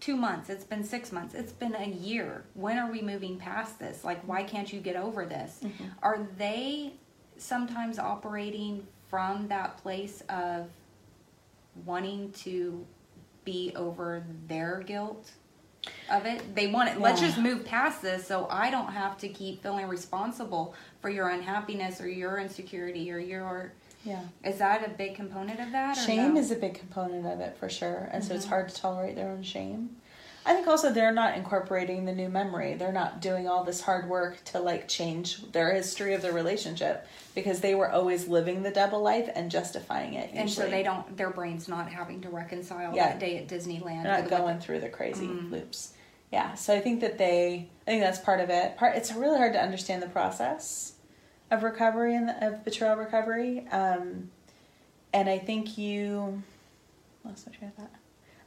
two months, it's been six months, it's been a year. When are we moving past this? Like, why can't you get over this? Mm-hmm. Are they sometimes operating from that place of wanting to be over their guilt of it? They want it. Let's just move past this so I don't have to keep feeling responsible for your unhappiness or your insecurity or your. Yeah. Is that a big component of that? Or Shame no? is a big component of it for sure. And so it's Mhm. hard to tolerate their own shame. I think also they're not incorporating the new memory. They're not doing all this hard work to like change their history of their relationship because they were always living the double life and justifying it. and so they don't. Their brain's not having to reconcile Yeah. that day at Disneyland. They're not going through the crazy Mm. loops. Yeah, so I think that they, I think that's part of it. Part, it's really hard to understand the process of recovery and of betrayal recovery. Um, and I think you, lost my train of thought.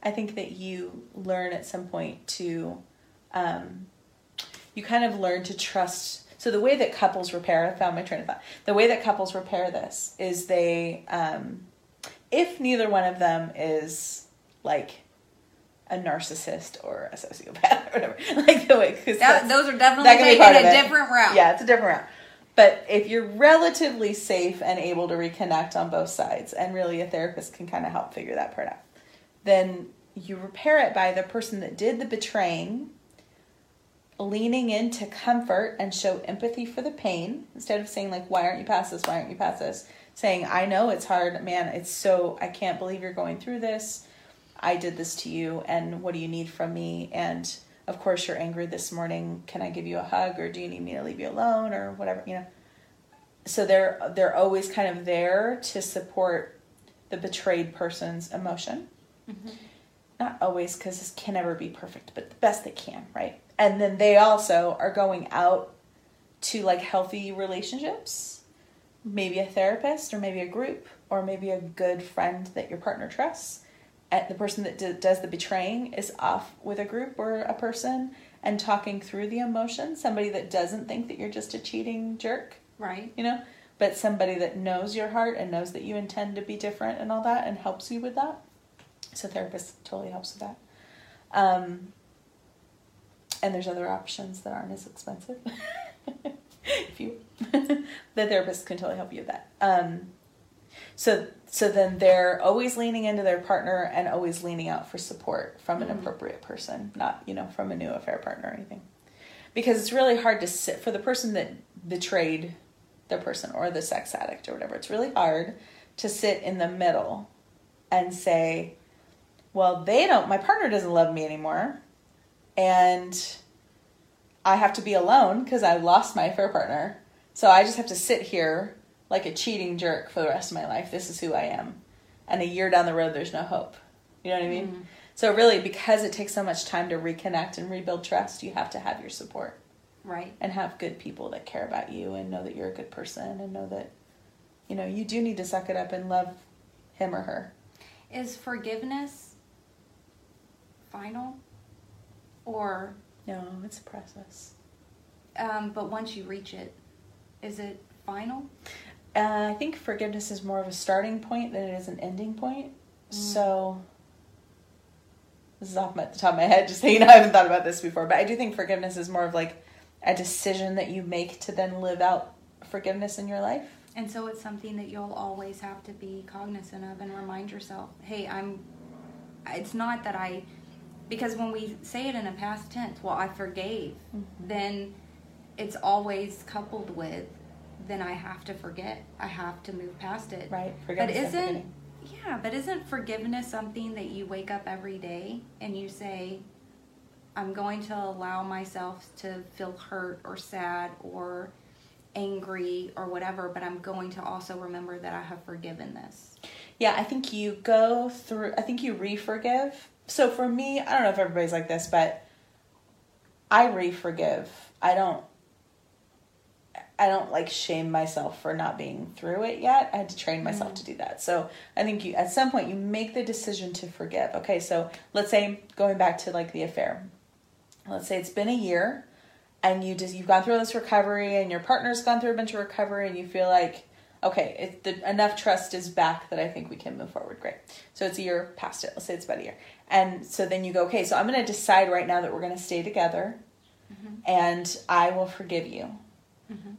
I think that you learn at some point to, um, you kind of learn to trust. So the way that couples repair, I found my train of thought. The way that couples repair this is they, um, if neither one of them is like a narcissist or a sociopath [laughs] or whatever, like the way because those are definitely taking a different route. yeah, it's a different route. But if you're relatively safe and able to reconnect on both sides, and really a therapist can kind of help figure that part out, then you repair it by the person that did the betraying leaning in to comfort and show empathy for the pain instead of saying like why aren't you past this? Why aren't you past this? Saying i know it's hard man it's so i can't believe you're going through this. I did this to you and what do you need from me? And of course you're angry this morning can i give you a hug or do you need me to leave you alone or whatever you know? So they're they're always kind of there to support the betrayed person's emotion. Mm-hmm. Not always because this can never be perfect but the best they can right? And then they also are going out to like healthy relationships maybe a therapist or maybe a group or maybe a good friend that your partner trusts the person that d- does the betraying is off with a group or a person and talking through the emotion. Somebody that doesn't think that you're just a cheating jerk Right. you know but somebody that knows your heart and knows that you intend to be different and all that and helps you with that. So therapist totally helps with that. Um, and there's other options that aren't as expensive. [laughs] If you [laughs] the therapist can totally help you with that. Um, so so then they're always leaning into their partner and always leaning out for support from an Mhm. appropriate person not you know from a new affair partner or anything because it's really hard to sit for the person that betrayed the person or the sex addict or whatever it's really hard to sit in the middle and say well they don't my partner doesn't love me anymore and I have to be alone because I lost my affair partner. So I just have to sit here like a cheating jerk for the rest of my life. This is who I am. And a year down the road, there's no hope. You know what I mean? Mm-hmm. So, really, because it takes so much time to reconnect and rebuild trust, you have to have your support Right. and have good people that care about you and know that you're a good person and know that, you know, you do need to suck it up and love him or her. Is forgiveness final? Or, No, it's a process. um, but once you reach it, is it final? Uh, I think forgiveness is more of a starting point than it is an ending point. So, this is off my, the top of my head, just know, [laughs] I haven't thought about this before, but I do think forgiveness is more of like a decision that you make to then live out forgiveness in your life. And so it's something that you'll always have to be cognizant of and remind yourself, hey, I'm. It's not that I. Because when we say it in a past tense, well, I forgave, then it's always coupled with, then I have to forget. I have to move past it. Right? But isn't. Yeah, but isn't forgiveness something that you wake up every day and you say, I'm going to allow myself to feel hurt or sad or angry or whatever, but I'm going to also remember that I have forgiven this. Yeah, I think you go through, I think you re forgive. So for me, I don't know if everybody's like this, but I re forgive. I don't. I don't like shame myself for not being through it yet. I had to train myself mm. to do that. So I think you at some point you make the decision to forgive. Okay, so let's say going back to like the affair. Let's say it's been a year and you just you've gone through this recovery and your partner's gone through a bunch of recovery and you feel like okay it, the, enough trust is back that i think we can move forward great so it's a year past it let's say it's about a year and so then you go okay so i'm going to decide right now that we're going to stay together mm-hmm. and i will forgive you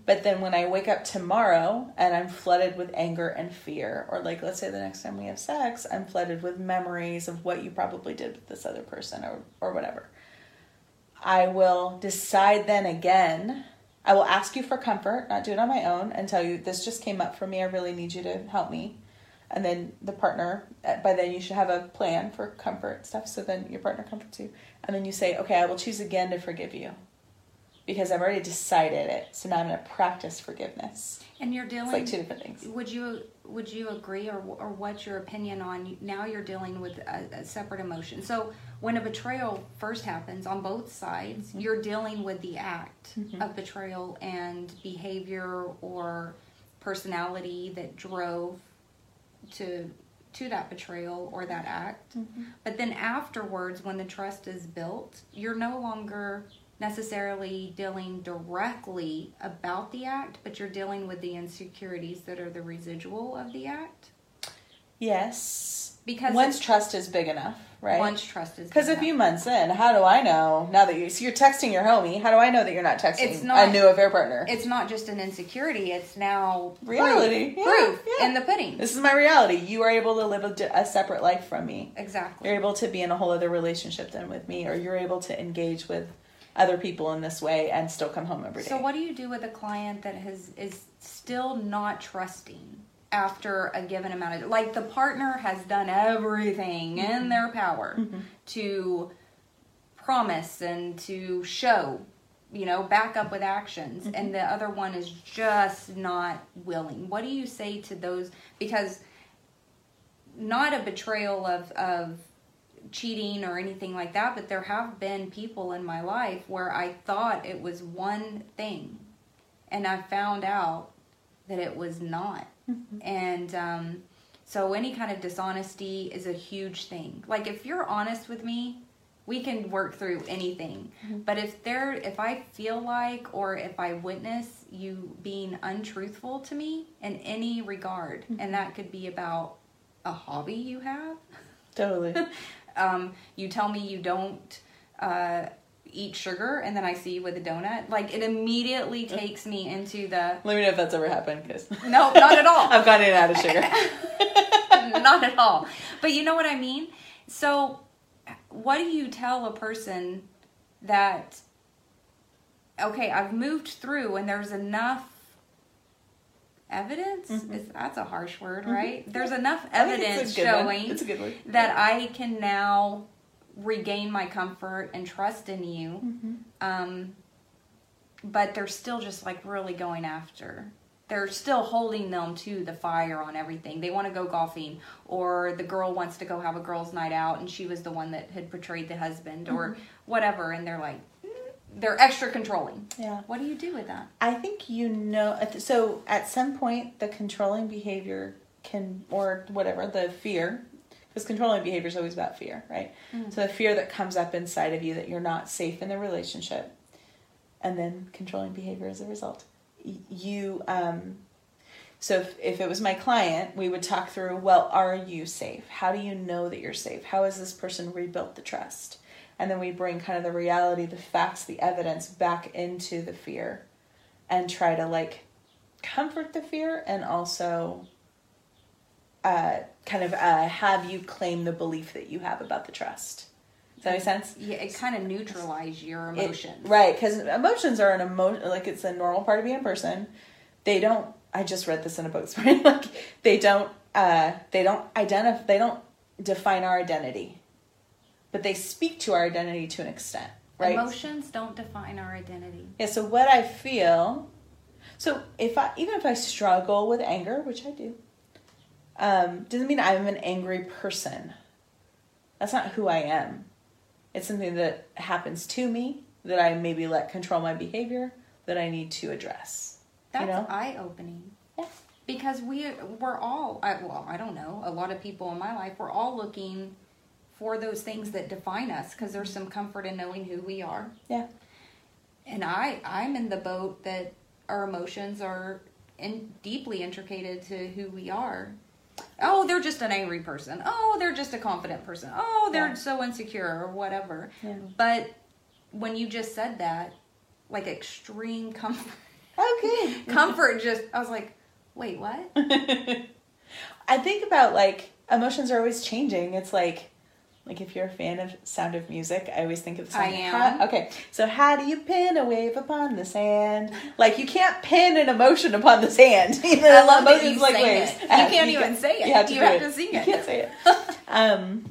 but then when i wake up tomorrow and i'm flooded with anger and fear or like let's say the next time we have sex i'm flooded with memories of what you probably did with this other person or, or whatever I will decide then again. I will ask you for comfort, not do it on my own, and tell you this just came up for me. I really need you to help me. And then the partner, uh, by then you should have a plan for comfort stuff. So then your partner comforts you. And then you say, okay, I will choose again to forgive you because I've already decided it. So now I'm going to practice forgiveness. And you're dealing It's like two different things. Would you would you agree, or or what's your opinion on now? You're dealing with a, a separate emotion. So when a betrayal first happens on both sides, Mm-hmm. you're dealing with the act of betrayal and behavior or personality that drove to to that betrayal or that act. Mm-hmm. But then afterwards, when the trust is built, you're no longer necessarily dealing directly about the act, but you're dealing with the insecurities that are the residual of the act. Yes. Because once trust is big enough, right? once trust is Because a few months in, how do I know now that you so you're texting your homie? How do I know that you're not texting It's not- a new affair partner? it's not just an insecurity; it's now Reality. proof, Yeah, proof yeah. in the pudding. this is my reality. You are able to live a, a separate life from me. exactly. You're able to be in a whole other relationship than with me, or you're able to engage with other people in this way and still come home every day. So what do you do with a client that has is still not trusting after a given amount of like the partner has done everything in mm-hmm. their power mm-hmm. to promise and to show, you know, back up with actions mm-hmm. and the other one is just not willing. What do you say to those because not a betrayal of of cheating or anything like that, but there have been people in my life where I thought it was one thing and I found out that it was not. Mm-hmm. And um, so any kind of dishonesty is a huge thing. Like if you're honest with me, we can work through anything. Mm-hmm. But if there if I feel like or if I witness you being untruthful to me in any regard, mm-hmm. and that could be about a hobby you have, totally. [laughs] um, you tell me you don't uh, eat sugar, and then I see you with a donut. Like it immediately takes me into the Let me know if that's ever happened, because [laughs] no, not at all, [laughs] I've gotten out of sugar. [laughs] not at all. But you know what I mean. So, what do you tell a person that? Okay, I've moved through, and there's enough evidence. Is that's a harsh word, right? There's enough Mm-hmm. I think evidence it's showing It's a good that I can now regain my comfort and trust in you. Mm-hmm. Um, but they're still just like really going after they're still holding them to the fire on everything. They want to go golfing, or the girl wants to go have a girls' night out, and she was the one that had portrayed the husband, or Mm-hmm. whatever, and they're like, they're extra controlling. Yeah. What do you do with that? I think you know. So at some point, the controlling behavior can, or whatever, the fear, because controlling behavior is always about fear, right? So the fear that comes up inside of you that you're not safe in the relationship, and then controlling behavior as a result. You, um, so if, if it was my client, we would talk through, well, are you safe? How do you know that you're safe? How has this person rebuilt the trust? And then we bring kind of the reality, the facts, the evidence back into the fear and try to like comfort the fear and also uh, kind of uh, have you claim the belief that you have about the trust. Does that make sense? Yeah, it kind of neutralize your It- emotions. right, because emotions are an emotion, like it's a normal part of being a person. They don't. I just read this in a book [laughs] morning. like they don't. Uh, they don't identify. They don't define our identity, but they speak to our identity to an extent. Right. Emotions don't define our identity. Yeah, so what I feel, so if I even if I struggle with anger, which I do, um, doesn't mean I'm an angry person. That's not who I am. It's something that happens to me that I maybe let control my behavior that I need to address. That's you know? eye opening. Yeah. Because we we're all I, well, I don't know. A lot of people in my life we're all looking for those things that define us because there's some comfort in knowing who we are. Yeah. And I I'm in the boat that our emotions are in, deeply intricated to who we are. Oh, they're just an angry person. Oh, they're just a confident person. Oh, they're Yeah. so insecure or whatever. Yeah. But when you just said that, like extreme comfort [laughs] oh, Okay. [laughs] comfort just i was like wait what [laughs] I think about like emotions are always changing. It's like like if you're a fan of Sound of Music, I always think of the song. I am. How- okay, so how do you pin a wave upon the sand? Like you can't pin an emotion upon the sand. [laughs] Even I love that emotions you like waves. it. You Uh, can't even say it. You have to, You have it. to sing You it. can't say it. [laughs] um,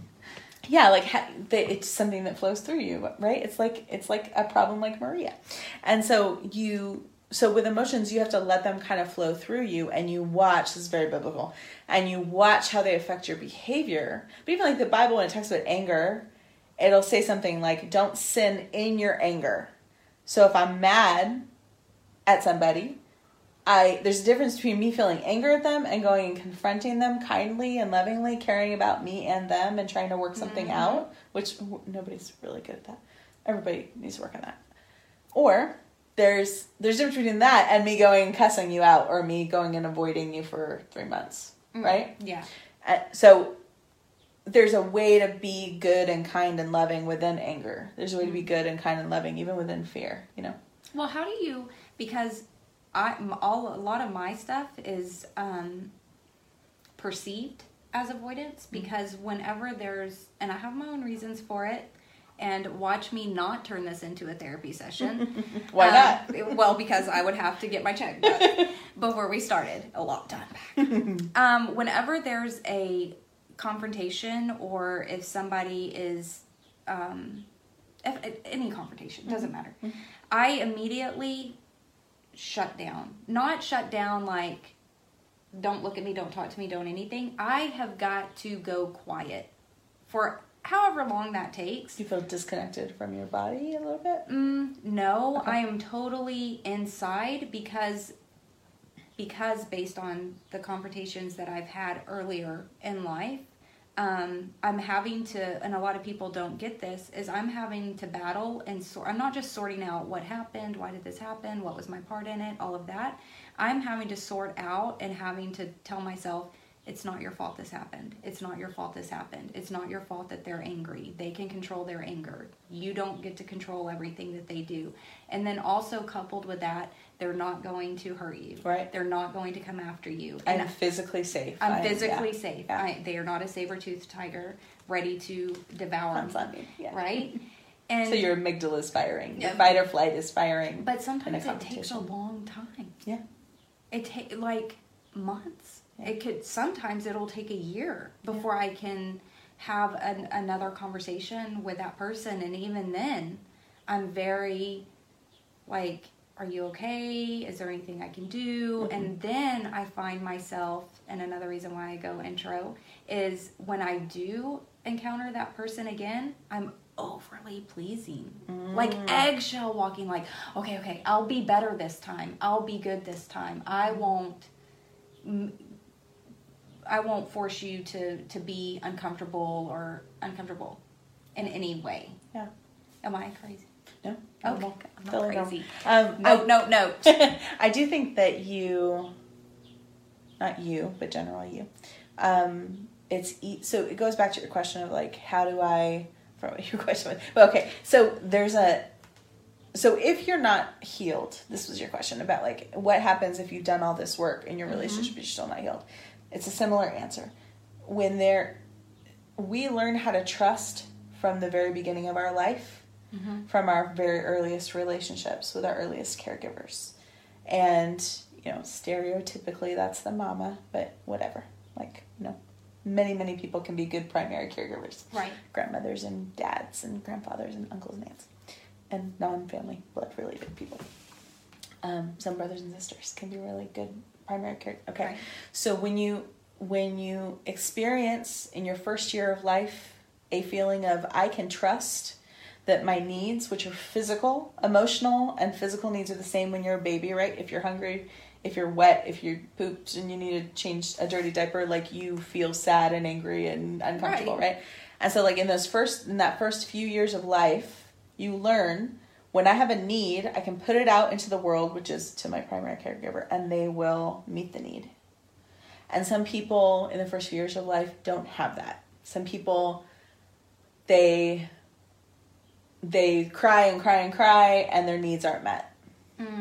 yeah, like ha- the, it's something that flows through you, right? It's like it's like a problem like Maria, and so you so with emotions you have to let them kind of flow through you, and you watch. This is very biblical, and you watch how they affect your behavior. But even like the Bible, when it talks about anger, it'll say something like, "Don't sin in your anger." So if I'm mad at somebody, I there's a difference between me feeling anger at them and going and confronting them kindly and lovingly, caring about me and them and trying to work something mm-hmm. out, which nobody's really good at that. Everybody needs to work on that. Or there's there's a difference between that and me going and cussing you out or me going and avoiding you for three months, right? yeah Uh, so there's a way to be good and kind and loving within anger. There's a way to be good and kind and loving even within fear. You know. well how do you because i all a lot of my stuff is um perceived as avoidance because whenever there's and i have my own reasons for it and watch me not turn this into a therapy session [laughs] Why Um, not? well, because I would have to get my check done [laughs] before we started a long time back. [laughs] um, whenever there's a confrontation, or if somebody is, um, if, if- any confrontation doesn't matter, I immediately shut down. Not shut down like, don't look at me, don't talk to me, don't anything. I have got to go quiet for however long that takes. Do you feel disconnected from your body a little bit? Mm, no, I am totally inside because because based on the confrontations that I've had earlier in life, um, I'm having to, and a lot of people don't get this, is I'm having to battle and sort. I'm not just sorting out what happened, why did this happen, what was my part in it, all of that. I'm having to sort out and having to tell myself, it's not your fault this happened. It's not your fault this happened. It's not your fault that they're angry. They can control their anger. You don't get to control everything that they do. And then also coupled with that, they're not going to hurt you. Right. They're not going to come after you. I'm And physically safe. I'm I- physically yeah. safe. Yeah. I, they are not a saber-toothed tiger ready to devour me. Yeah. Right? [laughs] And So your amygdala is firing. Your fight or flight is firing. But sometimes it takes a long time. yeah. It takes like months. Yeah. It could sometimes it'll take a year before I can have an, another conversation with that person, and even then, I'm very like are you okay? Is there anything I can do? Mm-hmm. And then I find myself, and another reason why I go intro is when I do encounter that person again, I'm overly pleasing. Mm. Like eggshell walking, like, okay, okay, I'll be better this time. I'll be good this time. I won't. m- I won't force you to to be uncomfortable or uncomfortable in any way. Yeah. Am I crazy? No. Okay. I'm not Totally crazy. Um, No, no, no. [laughs] I do think that you, not you, but general you, um, it's e- so it goes back to your question of like, how do I? [laughs] From your question, was- well, okay. So there's a, so if you're not healed, this was your question about like what happens if you've done all this work in your relationship but you're still not healed. It's a similar answer. When there, we learn how to trust from the very beginning of our life from our very earliest relationships with our earliest caregivers. And, you know, stereotypically that's the mama, but whatever. Like, you know, many, many people can be good primary caregivers. Right. Grandmothers and dads and grandfathers and uncles and aunts and non family blood related people. Um, some brothers and sisters can be really good primary care. Okay. Right. So when you when you experience in your first year of life a feeling of I can trust that my needs, which are physical, emotional, and physical needs are the same when you're a baby, right? If you're hungry, if you're wet, if you're pooped and you need to change a dirty diaper, like you feel sad and angry and uncomfortable, Right. right? And so like in those first in that first few years of life, you learn when I have a need, I can put it out into the world, which is to my primary caregiver, and they will meet the need. And some people in the first few years of life don't have that. Some people they they cry and cry and cry and their needs aren't met.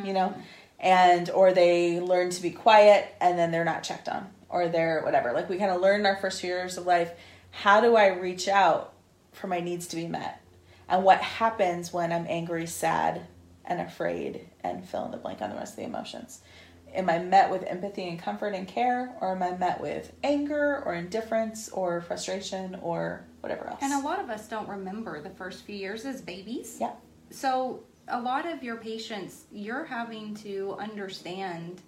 You know? Mm. And or they learn to be quiet and then they're not checked on or they're whatever. Like we kind of learn in our first few years of life, how do I reach out for my needs to be met? And what happens when I'm angry, sad, and afraid and fill in the blank on the rest of the emotions? Am I met with empathy and comfort and care, or am I met with anger or indifference or frustration or whatever else? And a lot of us don't remember the first few years as babies. Yeah. So a lot of your patients, you're having to understand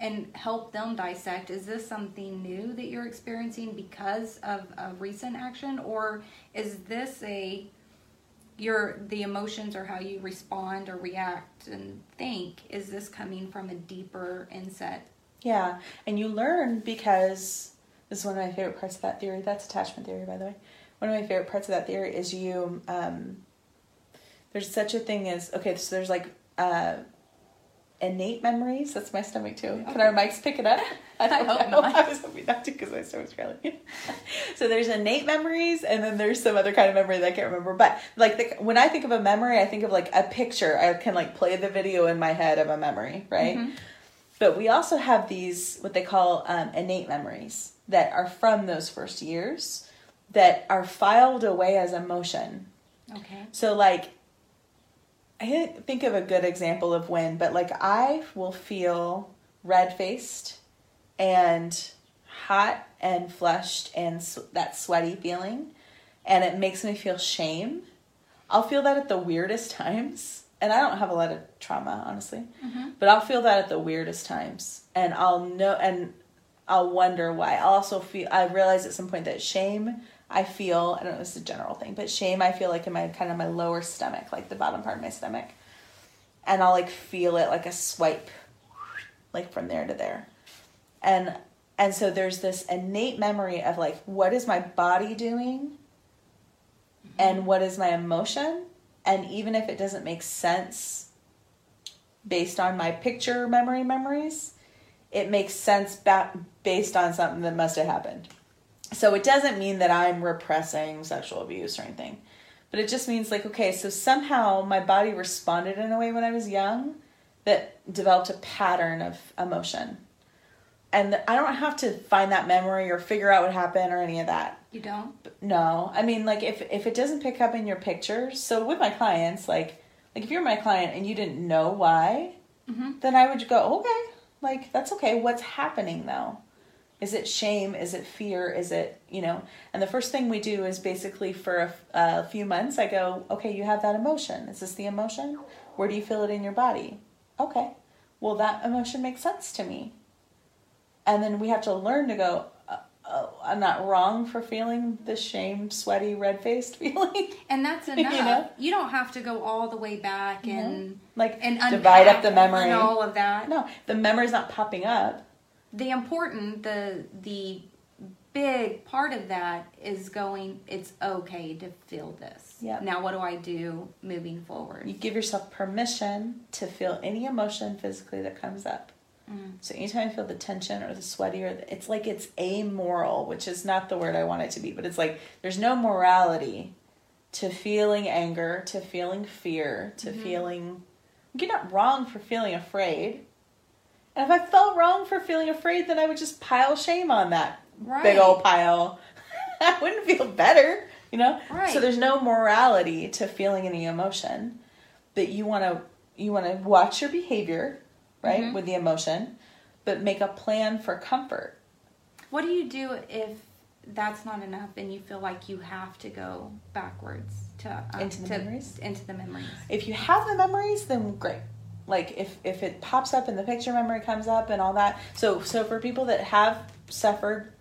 and help them dissect. Is this something new that you're experiencing because of a recent action, or is this a your the emotions or how you respond or react and think? Is this coming from a deeper inset? Yeah, and you learn because this is one of my favorite parts of that theory. That's attachment theory, by the way. One of my favorite parts of that theory is you. Um, there's such a thing as okay, so there's like uh, innate memories. That's my stomach too. Can our mics pick it up? [laughs] I hope not. [laughs] I was hoping not to because my stomach's growling. so there's innate memories, and then there's some other kind of memory that I can't remember. But like the, when I think of a memory, I think of like a picture. I can like play the video in my head of a memory, right? But we also have these, what they call um, innate memories that are from those first years that are filed away as emotion. Okay. So, like, I can't think of a good example of when, but like, I will feel red faced and hot and flushed and that sweaty feeling, and it makes me feel shame. I'll feel that at the weirdest times. And I don't have a lot of trauma, honestly, mm-hmm. but I'll feel that at the weirdest times. And I'll know, and I'll wonder why. I'll also feel, I realize at some point that shame, I feel, I don't know if it's a general thing, but shame, I feel like in my kind of my lower stomach, like the bottom part of my stomach. And I'll like feel it like a swipe, like from there to there. And, and so there's this innate memory of like, what is my body doing? And what is my emotion? And even if it doesn't make sense based on my picture memory memories, it makes sense ba- based on something that must have happened. So it doesn't mean that I'm repressing sexual abuse or anything, but it just means like, okay, so somehow my body responded in a way when I was young that developed a pattern of emotion. And I don't have to find that memory or figure out what happened or any of that. You don't? No, I mean like if if it doesn't pick up in your pictures. So with my clients, like like if you're my client and you didn't know why, Mhm. then I would go okay, like that's okay. What's happening though? Is it shame? Is it fear? Is it you know? And the first thing we do is basically for a, a few months, I go okay, you have that emotion. Is this the emotion? Where do you feel it in your body? okay, well, that emotion makes sense to me. And then we have to learn to go, uh, uh, I'm not wrong for feeling the shame, sweaty, red faced [laughs] feeling. And that's [laughs] enough. You, know? don't have to go all the way back and like, and divide up the memory. and all of that. No, the memory's not popping up. The important the the big part of that is going it's okay to feel this yeah now what do i do moving forward You give yourself permission to feel any emotion physically that comes up. Mm. So anytime you feel the tension or the sweaty or the, it's like it's amoral, which is not the word I want it to be, but it's like there's no morality to feeling anger, to feeling fear, to feeling you're not wrong for feeling afraid. And if I felt wrong for feeling afraid, then I would just pile shame on that right big old pile. [laughs] I wouldn't feel better, you know? Right. So there's no morality to feeling any emotion. But you want to you want to watch your behavior, right, Mhm. with the emotion, but make a plan for comfort. what do you do if that's not enough and you feel like you have to go backwards to um, Into the to- memories? into the memories If you have the memories, then great. Like if if it pops up and the picture memory comes up and all that. So so for people that have suffered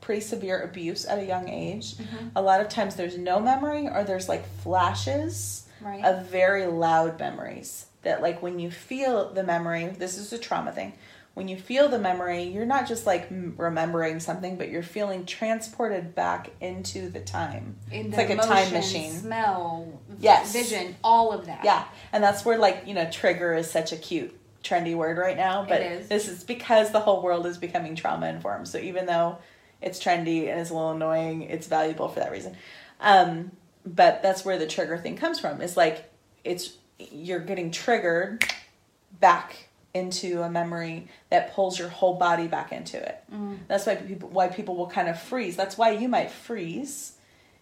pretty severe abuse at a young age, Mhm. a lot of times there's no memory or there's like flashes right of very loud memories that like when you feel the memory this is a trauma thing when you feel the memory you're not just like remembering something but you're feeling transported back into the time. In it's the like a time machine. smell Yes. vision all of that. Yeah. And that's where like you know trigger is such a cute trendy word right now but It is. this is because the whole world is becoming trauma informed so even though it's trendy and it's a little annoying it's valuable for that reason. Um, but that's where the trigger thing comes from. It's like it's you're getting triggered back into a memory that pulls your whole body back into it. Mm. that's why people why people will kind of freeze. That's why you might freeze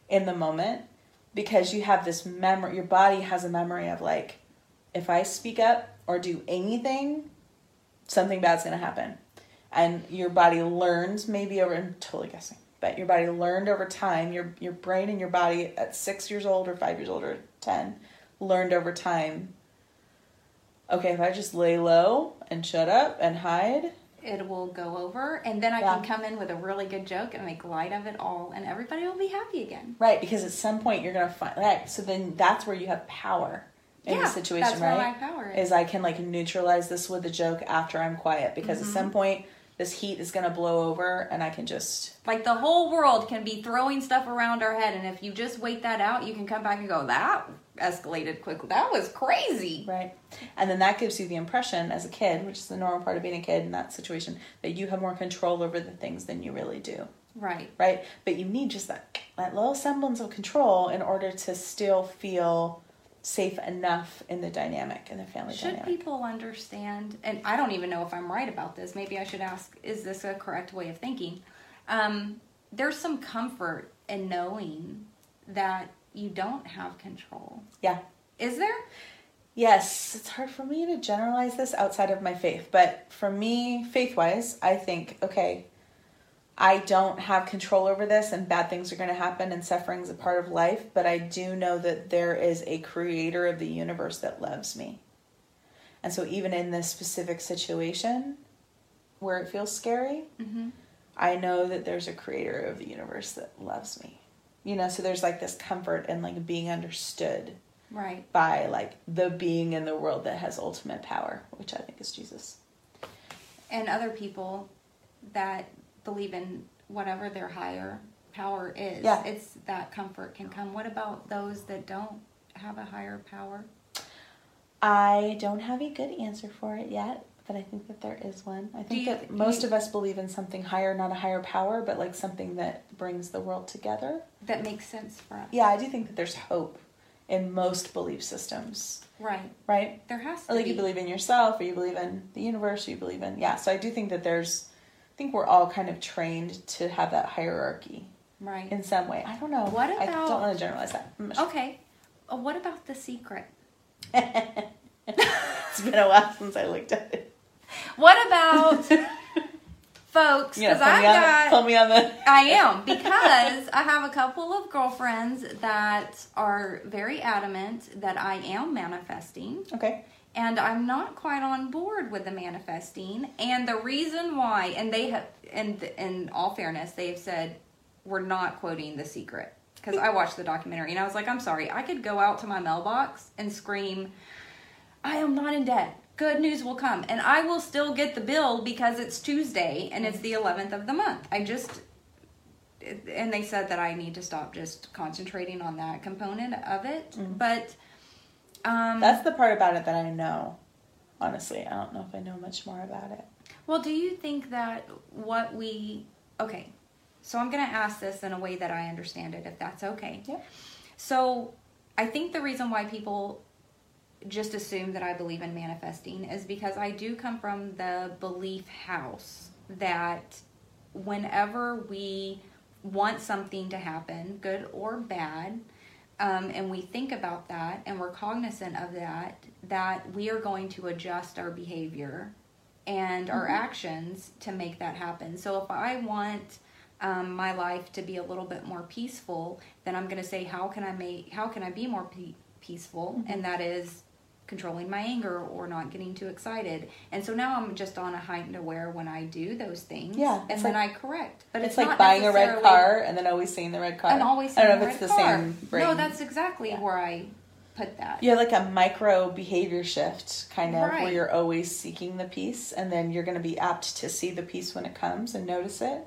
in the moment because you have this memory your body has a memory of like if i speak up or do anything something bad's going to happen. And your body learns maybe over i'm totally guessing but your body learned over time your your brain and your body at 6 years old or 5 years old or 10 learned over time okay if i just lay low and shut up and hide it will go over and then I Yeah. can come in with a really good joke and make light of it all and everybody will be happy again. right because at some point you're going to find right so then that's where you have power in yeah, the situation that's right where my power is. is I can like neutralize this with a joke after I'm quiet because Mm-hmm. at some point this heat is gonna blow over and I can just Like the whole world can be throwing stuff around our head and if you just wait that out, you can come back and go, that escalated quickly. That was crazy. right, and then that gives you the impression as a kid, which is the normal part of being a kid in that situation, that you have more control over the things than you really do, Right. right? But you need just that that little semblance of control in order to still feel safe enough in the dynamic in the family Should dynamic. people understand, and I don't even know if I'm right about this, maybe I should ask, is this a correct way of thinking? Um, there's some comfort in knowing that you don't have control. Yeah. Is there? Yes, it's hard for me to generalize this outside of my faith, but for me, faith wise, I think, okay, I don't have control over this and bad things are going to happen and suffering is a part of life, but I do know that there is a creator of the universe that loves me. And so, even in this specific situation where it feels scary, Mm-hmm. I know that there's a creator of the universe that loves me. You know, so there's like this comfort and like being understood Right. by like the being in the world that has ultimate power, which I think is Jesus. And other people that believe in whatever their higher power is, Yeah. it's that comfort can come. What about those that don't have a higher power? I don't have a good answer for it yet, but I think that there is one. I think you- that most you- of us believe in something higher, not a higher power, but like something that brings the world together. That makes sense for us. Yeah, I do think that there's hope in most belief systems, Right. right? There has to Or like be. you believe in yourself, or you believe in the universe, or you believe in yeah. So I do think that there's, I think we're all kind of trained to have that hierarchy right. in some way. I don't know. What about I don't want to generalize that. Sure. Okay. Uh, what about the secret? [laughs] it's been a while since I looked at it. What about [laughs] folks? Because I've me, on the, got. pull me on the. [laughs] I am because I have a couple of girlfriends that are very adamant that I am manifesting, Okay. and I'm not quite on board with the manifesting. And the reason why, and they have, and in all fairness, they have said we're not quoting The Secret because I watched the documentary and I was like, I'm sorry, I could go out to my mailbox and scream, I am not in debt. Good news will come, and I will still get the bill because it's Tuesday and it's the 11th of the month. I just and they said that I need to stop just concentrating on that component of it. Mm-hmm. But um, That's the part about it that I know. Honestly, I don't know if I know much more about it. well, do you think that what we okay? So I'm going to ask this in a way that I understand it, if that's okay. Yeah. So I think the reason why people just assume that I believe in manifesting is because I do come from the belief house that whenever we want something to happen, good or bad, um, and we think about that and we're cognizant of that, that we are going to adjust our behavior and our actions to make that happen. So if I want um, my life to be a little bit more peaceful, then I'm going to say, how can I make, how can I be more pe- peaceful? And that is controlling my anger or not getting too excited. And so now I'm just on a heightened aware when I do those things. Yeah, and it's then like- I correct. But It's, it's, like buying a red car and then always seeing the red car. and always seeing I don't know if it's the car. same brain. No, that's exactly Yeah. where I put that. you have like a micro behavior shift kind of where you're always seeking the peace and then you're going to be apt to see the peace when it comes and notice it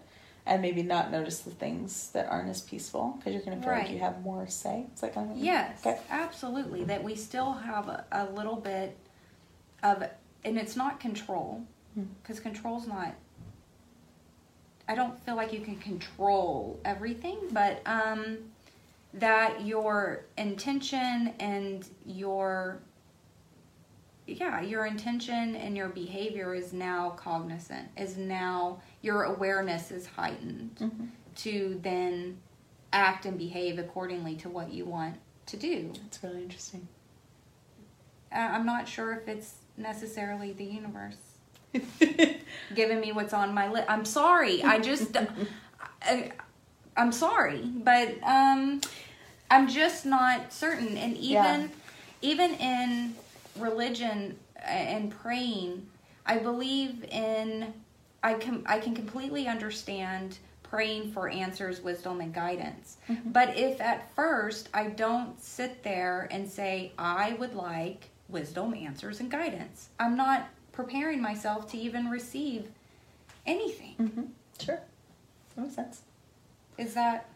and maybe not notice the things that aren't as peaceful because you're going to feel Right. like you have more say. It's like of Yes, Okay. absolutely. That we still have a, a little bit of, and it's not control, Hmm. because control's not. I don't feel like you can control everything, but um, that your intention and your yeah, your intention and your behavior is now cognizant, is now your awareness is heightened Mhm. to then act and behave accordingly to what you want to do. It's really interesting. I'm not sure if it's necessarily the universe [laughs] giving me what's on my list. I'm sorry. I just, I, I'm sorry, but um, I'm just not certain. And even, Yeah. even in religion and praying, I believe in. I can I can completely understand praying for answers, wisdom, and guidance. But if at first I don't sit there and say I would like wisdom, answers, and guidance, I'm not preparing myself to even receive anything. hmm Sure. That makes sense. Is that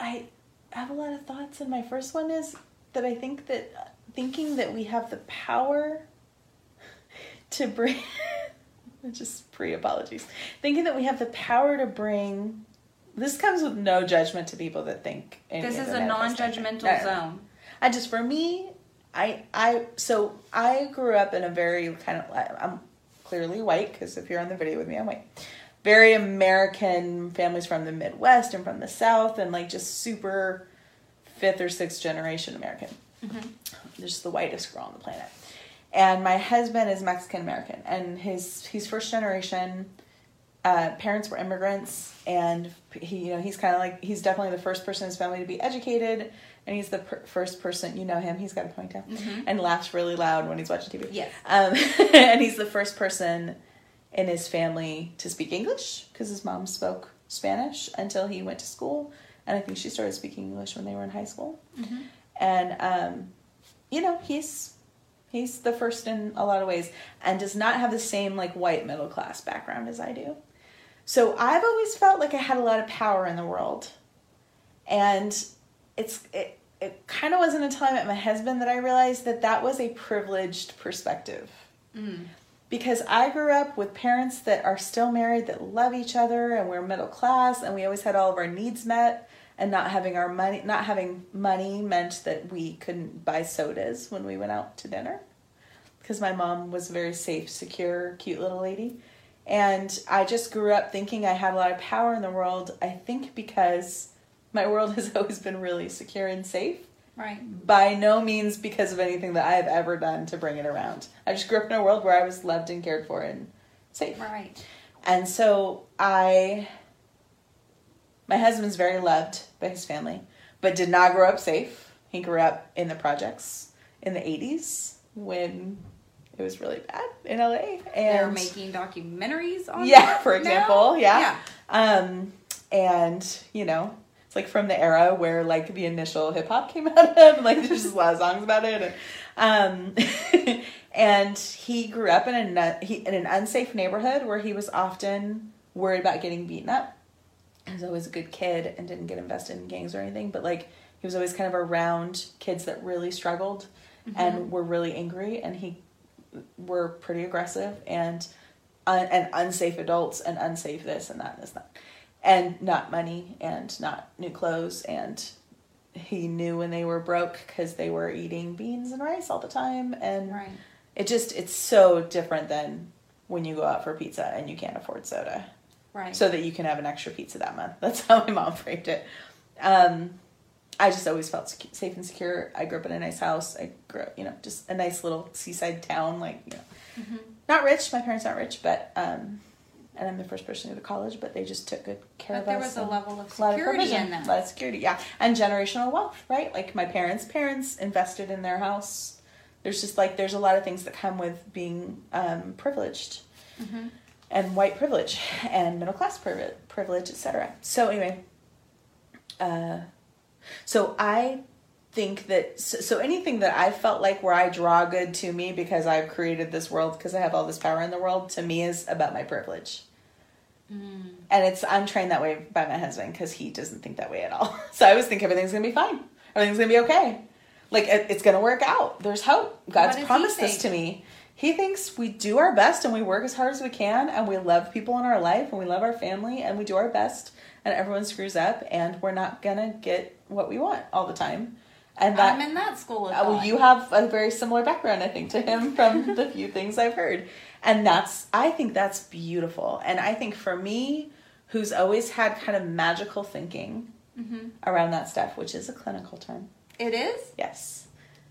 I have a lot of thoughts, and my first one is that I think that thinking that we have the power [laughs] to bring, [laughs] just pre apologies, thinking that we have the power to bring. This comes with no judgment to people that think. this is a non-judgmental No, no, zone? I just for me, I I so I grew up in a very kind of I'm clearly white because if you're on the video with me, I'm white. Very American families from the Midwest and from the South, and like just super fifth or sixth generation American. Mm-hmm. Just the whitest girl on the planet. And my husband is Mexican American, and his he's first generation. Uh, parents were immigrants, and he, you know, he's kind of like he's definitely the first person in his family to be educated, and he's the per- first person you know him. He's got a ponytail and laughs really loud when he's watching TV. Yes. um, [laughs] and he's the first person in his family to speak English because his mom spoke Spanish until he went to school, and I think she started speaking English when they were in high school. And um, you know, he's he's the first in a lot of ways, and does not have the same like white middle class background as I do. So I've always felt like I had a lot of power in the world, and it's it. It kind of wasn't until I met my husband that I realized that that was a privileged perspective mm. because I grew up with parents that are still married that love each other and we're middle class and we always had all of our needs met and not having our money not having money meant that we couldn't buy sodas when we went out to dinner because my mom was a very safe, secure, cute little lady. And I just grew up thinking I had a lot of power in the world. I think because my world [laughs] has always been really secure and safe Right. by no means because of anything that I've ever done to bring it around. I just grew up in a world where I was loved and cared for and safe. Right. And so I, my husband's very loved by his family, but did not grow up safe. He grew up in the projects in the 80s when it was really bad in LA. And They're making documentaries on yeah, for now? example, yeah. Yeah. Um, and you know, it's like from the era where like the initial hip hop came [laughs] out of, like there's just a lot of songs about it. And, um, [laughs] and he grew up in a he, in an unsafe neighborhood where he was often worried about getting beaten up. He was always a good kid and didn't get invested in gangs or anything, but like he was always kind of around kids that really struggled and mm-hmm. were really angry, and he were pretty aggressive and un- and unsafe adults and unsafe this and that and this and that. And not money and not new clothes and he knew when they were broke because they were eating beans and rice all the time and Right. it just it's so different than when you go out for pizza and you can't afford soda Right. so that you can have an extra pizza that month [laughs] that's how my mom framed it um, i just always felt secu- safe and secure i grew up in a nice house i grew up you know just a nice little seaside town like you know Mm-hmm. not rich my parents aren't rich but um, and i'm the first person to go to college but they just took good care But of there us There was a level of of security provision, in that. A lot of security, yeah. And generational wealth, right? Like my parents' parents invested in their house. There's just like there's a lot of things that come with being um, privileged Mm-hmm. And white privilege and middle class privilege, privilege etc. So anyway, uh, so I think that so, so anything that I felt like where I draw good to me because I've created this world because I have all this power in the world to me is about my privilege Mm. and it's I'm trained that way by my husband because he doesn't think that way at all. [laughs] So I always think everything's gonna be fine. Everything's gonna be okay. Like it, it's gonna work out. There's hope. God's promised this to me. He thinks we do our best and we work as hard as we can and we love people in our life and we love our family and we do our best and everyone screws up and we're not gonna get what we want all the time. And that I'm in that school of uh, well, you have a very similar background, I think, to him [laughs] from the few things I've heard. And that's, I think that's beautiful. And I think for me, who's always had kind of magical thinking Mhm. around that stuff, which is a clinical term. It is. Yes.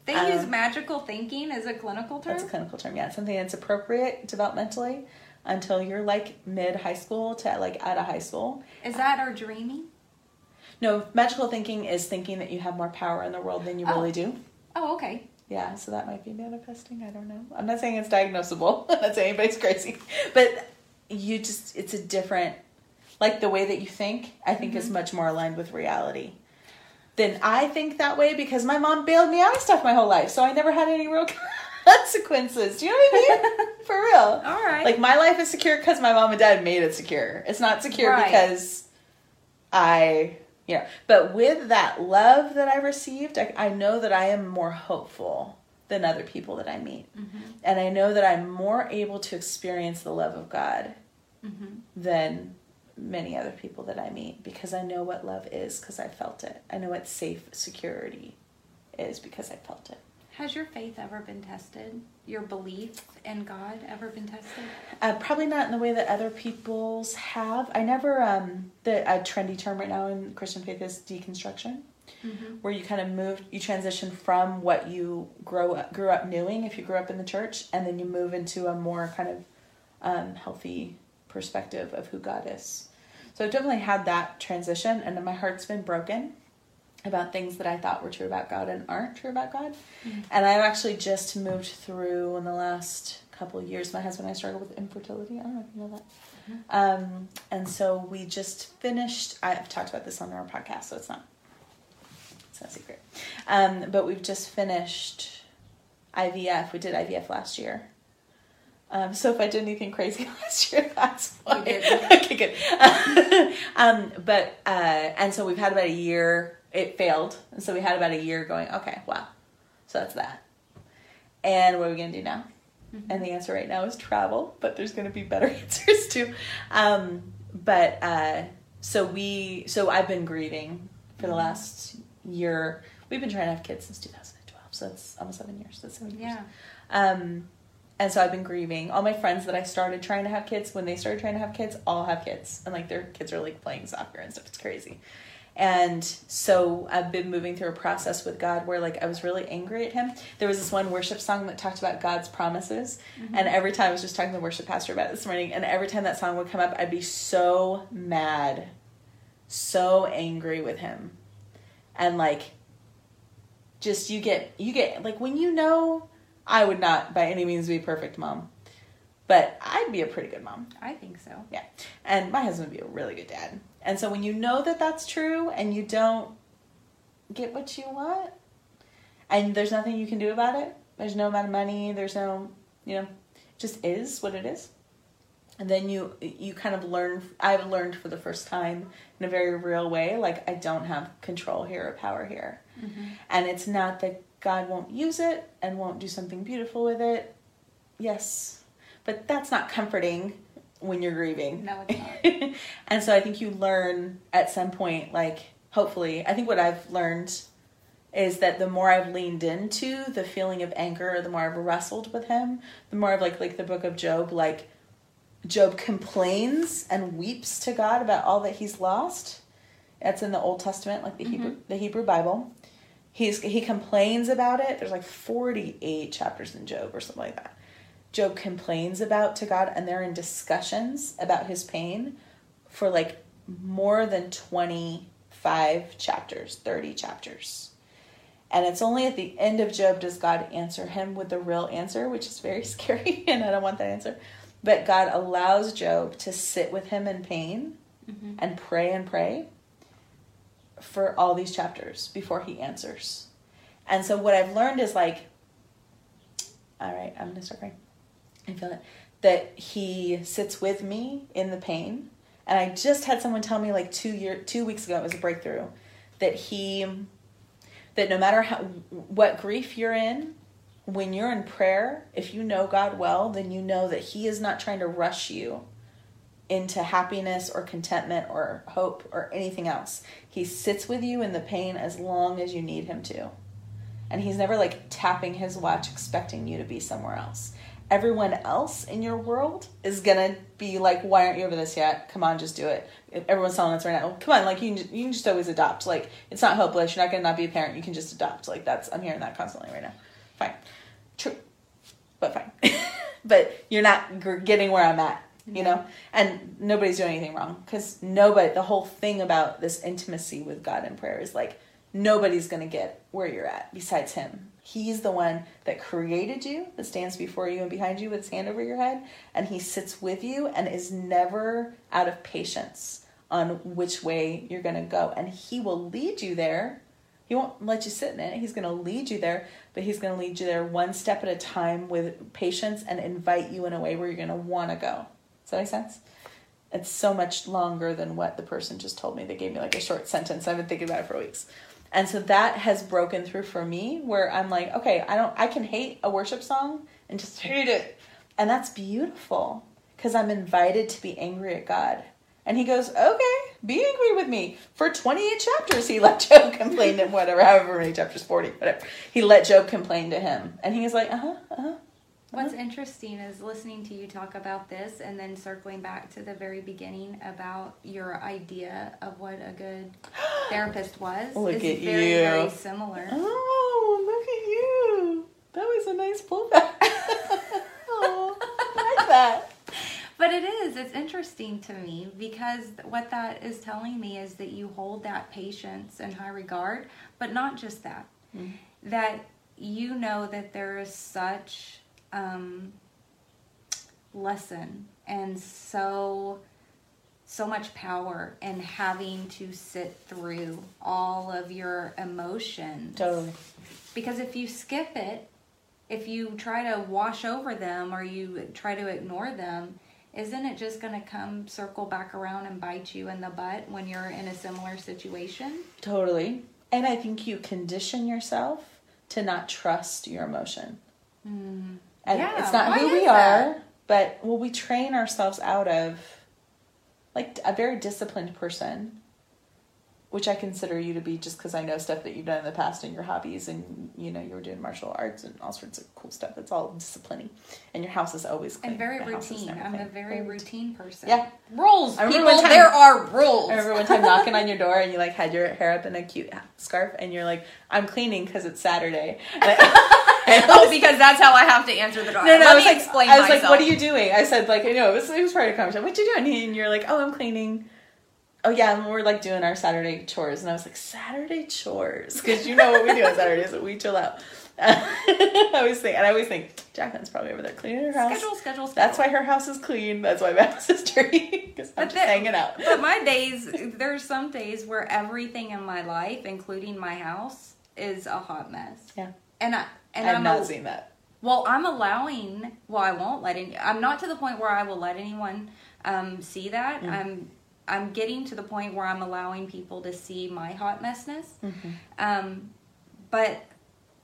They Um, use magical thinking as a clinical term. That's a clinical term. Yeah. Something that's appropriate developmentally until you're like mid high school to like out of high school. Is that our dreaming? No, magical thinking is thinking that you have more power in the world than you Oh. really do. Oh, okay. Yeah, so that might be manifesting. I don't know. I'm not saying it's diagnosable. [laughs] I'm not saying anybody's crazy. But you just, it's a different, like the way that you think, I think is much more aligned with reality. Then I think that way because my mom bailed me out of stuff my whole life. So I never had any real [laughs] consequences. Do you know what I mean? [laughs] For real. All right. Like my life is secure because my mom and dad made it secure. It's not secure Right. because I, you know, but with that love that I received, I, I know that I am more hopeful than other people that I meet. Mm-hmm. And I know that I'm more able to experience the love of God Mm-hmm. than many other people that I meet because I know what love is because I felt it. I know what safe security is because I felt it. Has your faith ever been tested? Your belief in God ever been tested? Uh, probably not in the way that other people's have. I never um the a trendy term right now in Christian faith is deconstruction, Mm-hmm. where you kind of move, you transition from what you grow up, grew up knowing if you grew up in the church, and then you move into a more kind of um, healthy perspective of who God is. So I've definitely had that transition, and my heart's been broken about things that I thought were true about God and aren't true about God. And I've actually just moved through in the last couple of years. My husband and I struggled with infertility. I don't know if you know that. Um, and so we just finished. I've talked about this on our podcast, so it's not it's not a secret. Um, but we've just finished IVF. We did IVF last year. Um, so if I did anything crazy [laughs] last year, that's why. [laughs] Okay, good. [laughs] um, but uh, and so we've had about a year. It failed, and so we had about a year going. Okay, wow. So that's that. And what are we gonna do now? And the answer right now is travel, but there's gonna be better answers too. Um, but uh, so we, so I've been grieving for the last year. We've been trying to have kids since 2012, so that's almost seven years. That's seven years. Yeah. And so I've been grieving. All my friends that I started trying to have kids, when they started trying to have kids, all have kids. And like their kids are like playing soccer and stuff. It's crazy. And so I've been moving through a process with God where like I was really angry at him. There was this one worship song that talked about God's promises. Mm-hmm. And every time I was just talking to the worship pastor about it this morning, and every time that song would come up, I'd be so mad, so angry with him. And like just you get you get like when you know I would not by any means be a perfect mom, but I'd be a pretty good mom. I think so. Yeah. And my husband would be a really good dad. And so when you know that that's true and you don't get what you want, and there's nothing you can do about it, there's no amount of money, there's no, you know, it just is what it is. And then you you kind of learn I've learned for the first time in a very real way like I don't have control here or power here. Mm-hmm. And it's not that God won't use it and won't do something beautiful with it. Yes. But that's not comforting when you're grieving. No, it's not. [laughs] and so I think you learn at some point, like, hopefully, I think what I've learned is that the more I've leaned into the feeling of anger, the more I've wrestled with him, the more I've like like the book of Job, like Job complains and weeps to God about all that he's lost. That's in the Old Testament, like the mm-hmm. Hebrew the Hebrew Bible. He's he complains about it. There's like 48 chapters in Job or something like that. Job complains about to God and they're in discussions about his pain for like more than 25 chapters, 30 chapters. And it's only at the end of Job does God answer him with the real answer, which is very [laughs] scary, and I don't want that answer. But God allows Job to sit with him in pain mm-hmm. and pray and pray for all these chapters before he answers. And so what I've learned is like, all right, I'm gonna start crying. I feel it. That he sits with me in the pain. And I just had someone tell me like two year two weeks ago, it was a breakthrough, that he that no matter how what grief you're in, when you're in prayer, if you know God well, then you know that He is not trying to rush you into happiness or contentment or hope or anything else. He sits with you in the pain as long as you need Him to. And He's never like tapping His watch expecting you to be somewhere else. Everyone else in your world is gonna be like, "Why aren't you over this yet? Come on, just do it." Everyone's telling us right now, "Come on, like you can, you can just always adopt. Like it's not hopeless. You're not gonna not be a parent. You can just adopt." Like that's I'm hearing that constantly right now. Fine, true, but fine. [laughs] but you're not getting where I'm at, you know. And nobody's doing anything wrong because nobody. The whole thing about this intimacy with God in prayer is like nobody's gonna get where you're at besides Him. He's the one that created you, that stands before you and behind you with his hand over your head, and he sits with you and is never out of patience on which way you're going to go. And he will lead you there. He won't let you sit in it. He's going to lead you there, but he's going to lead you there one step at a time with patience and invite you in a way where you're going to want to go. Does that make sense? It's so much longer than what the person just told me. They gave me like a short sentence. I've been thinking about it for weeks. And so that has broken through for me where I'm like, okay, I don't I can hate a worship song and just hate it. And that's beautiful because I'm invited to be angry at God. And he goes, okay, be angry with me. For 28 chapters, he let [laughs] Job complain to him, whatever, however many chapters, 40, whatever. He let Job complain to him. And he was like, uh huh, uh huh. What's interesting is listening to you talk about this and then circling back to the very beginning about your idea of what a good [gasps] therapist was. Look is at very, you. very similar. Oh, look at you. That was a nice pullback. [laughs] oh, I like that. But it is, it's interesting to me because what that is telling me is that you hold that patience in high regard, but not just that. Mm-hmm. That you know that there is such um, lesson and so so much power in having to sit through all of your emotions Totally. because if you skip it if you try to wash over them or you try to ignore them isn't it just going to come circle back around and bite you in the butt when you're in a similar situation Totally. And I think you condition yourself to not trust your emotion. And Yeah, it's not why who we that? are, but well, we train ourselves out of like a very disciplined person, which I consider you to be just because I know stuff that you've done in the past and your hobbies and you know you were doing martial arts and all sorts of cool stuff. It's all disciplining, and your house is always clean. and very The routine i'm a very routine person Yeah. rules people time- there are rules I remember one time knocking on your door and you like had your hair up in a cute scarf and you're like, I'm cleaning because it's Saturday. [laughs] I- [laughs] I oh because that's how i have to answer the door no, no, let I was me like, explain I was myself like, what are you doing? I said like, you know, it was, it was part of the conversation. What you doing? And you're like, oh, I'm cleaning. Oh yeah, and we're like doing our Saturday chores, and I was like, Saturday chores, because you know what we do on Saturdays, we chill out. [laughs] I always think, and I always think Jacqueline's probably over there cleaning her house. Schedule, schedule, schedule. That's why her house is clean. That's why my [laughs] house is dirty. Because I'm But just hanging out. But my days, there's some days where everything in my life, including my house, is a hot mess. Yeah. And I and I've I'm not a- seen that. Well, I'm allowing. Well, I won't let any. I'm not to the point where I will let anyone um, see that. Mm. I'm. I'm getting to the point where I'm allowing people to see my hot messness. Mm-hmm. Um, but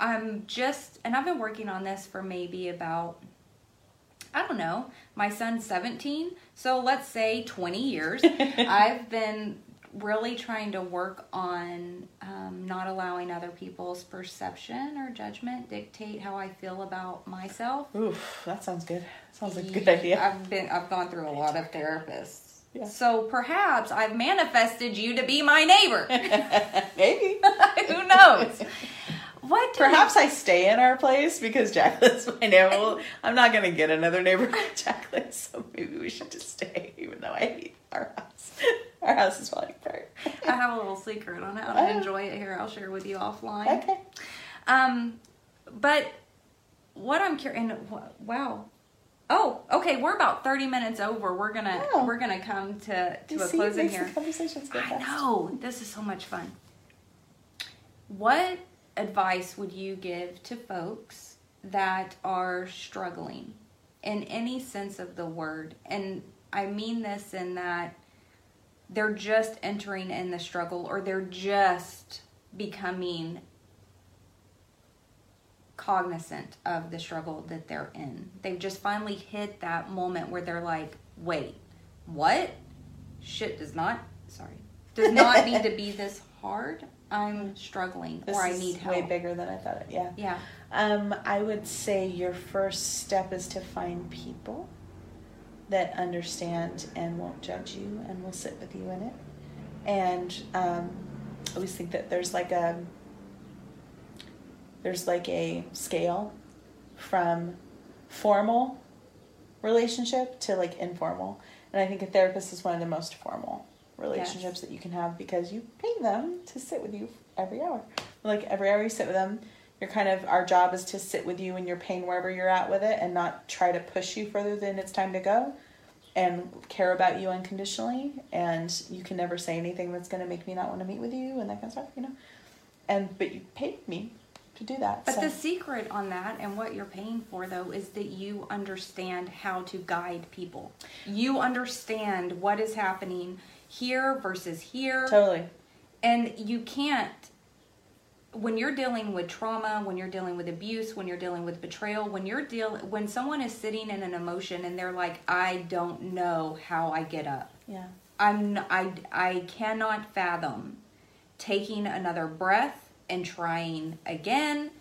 I'm just, and I've been working on this for maybe about, I don't know, my son's 17, so let's say 20 years. [laughs] I've been really trying to work on um, not allowing other people's perception or judgment dictate how I feel about myself. Oof, that sounds good. Sounds like a good idea. I've been I've gone through a lot of therapists. Yeah. So perhaps I've manifested you to be my neighbor. [laughs] Maybe. [laughs] Who knows? What do Perhaps I stay in our place because Jacqueline's my neighbor. Well, I'm not going to get another neighbor like [laughs] Jacqueline, so maybe we should just stay, even though I hate our house. [laughs] Our house is falling apart. I have a little secret on how to Oh. enjoy it here. I'll share with you offline. Okay. Um, but what I'm curious, wow. Oh, okay. We're about thirty minutes over. We're gonna Oh. we're gonna come to to You a see, close in makes here. The conversations go I fast. know this is so much fun. What advice would you give to folks that are struggling in any sense of the word? And I mean this in that they're just entering in the struggle or they're just becoming cognizant of the struggle that they're in. They've just finally hit that moment where they're like, wait, what? Shit does not, sorry, does not need to be [laughs] this hard. I'm struggling This or I need help. way bigger than I thought it. Yeah. Yeah. Um, I would say your first step is to find people that understand and won't judge you and will sit with you in it. And um, I always think that there's like a there's like a scale from formal relationship to like informal. And I think a therapist is one of the most formal relationships that you can have because you pay them to sit with you every hour. Like every hour you sit with them, you're kind of our job is to sit with you in your pain wherever you're at with it and not try to push you further than it's time to go and care about you unconditionally and you can never say anything that's going to make me not want to meet with you and that kind of stuff, you know. And but you paid me to do that. But so. the secret on that and what you're paying for though is that you understand how to guide people. You understand what is happening here versus here. totally. And you can't when you're dealing with trauma, when you're dealing with abuse, when you're dealing with betrayal, when you're deal when someone is sitting in an emotion and they're like, I don't know how I get up. Yeah. I'm I I cannot fathom taking another breath and trying again.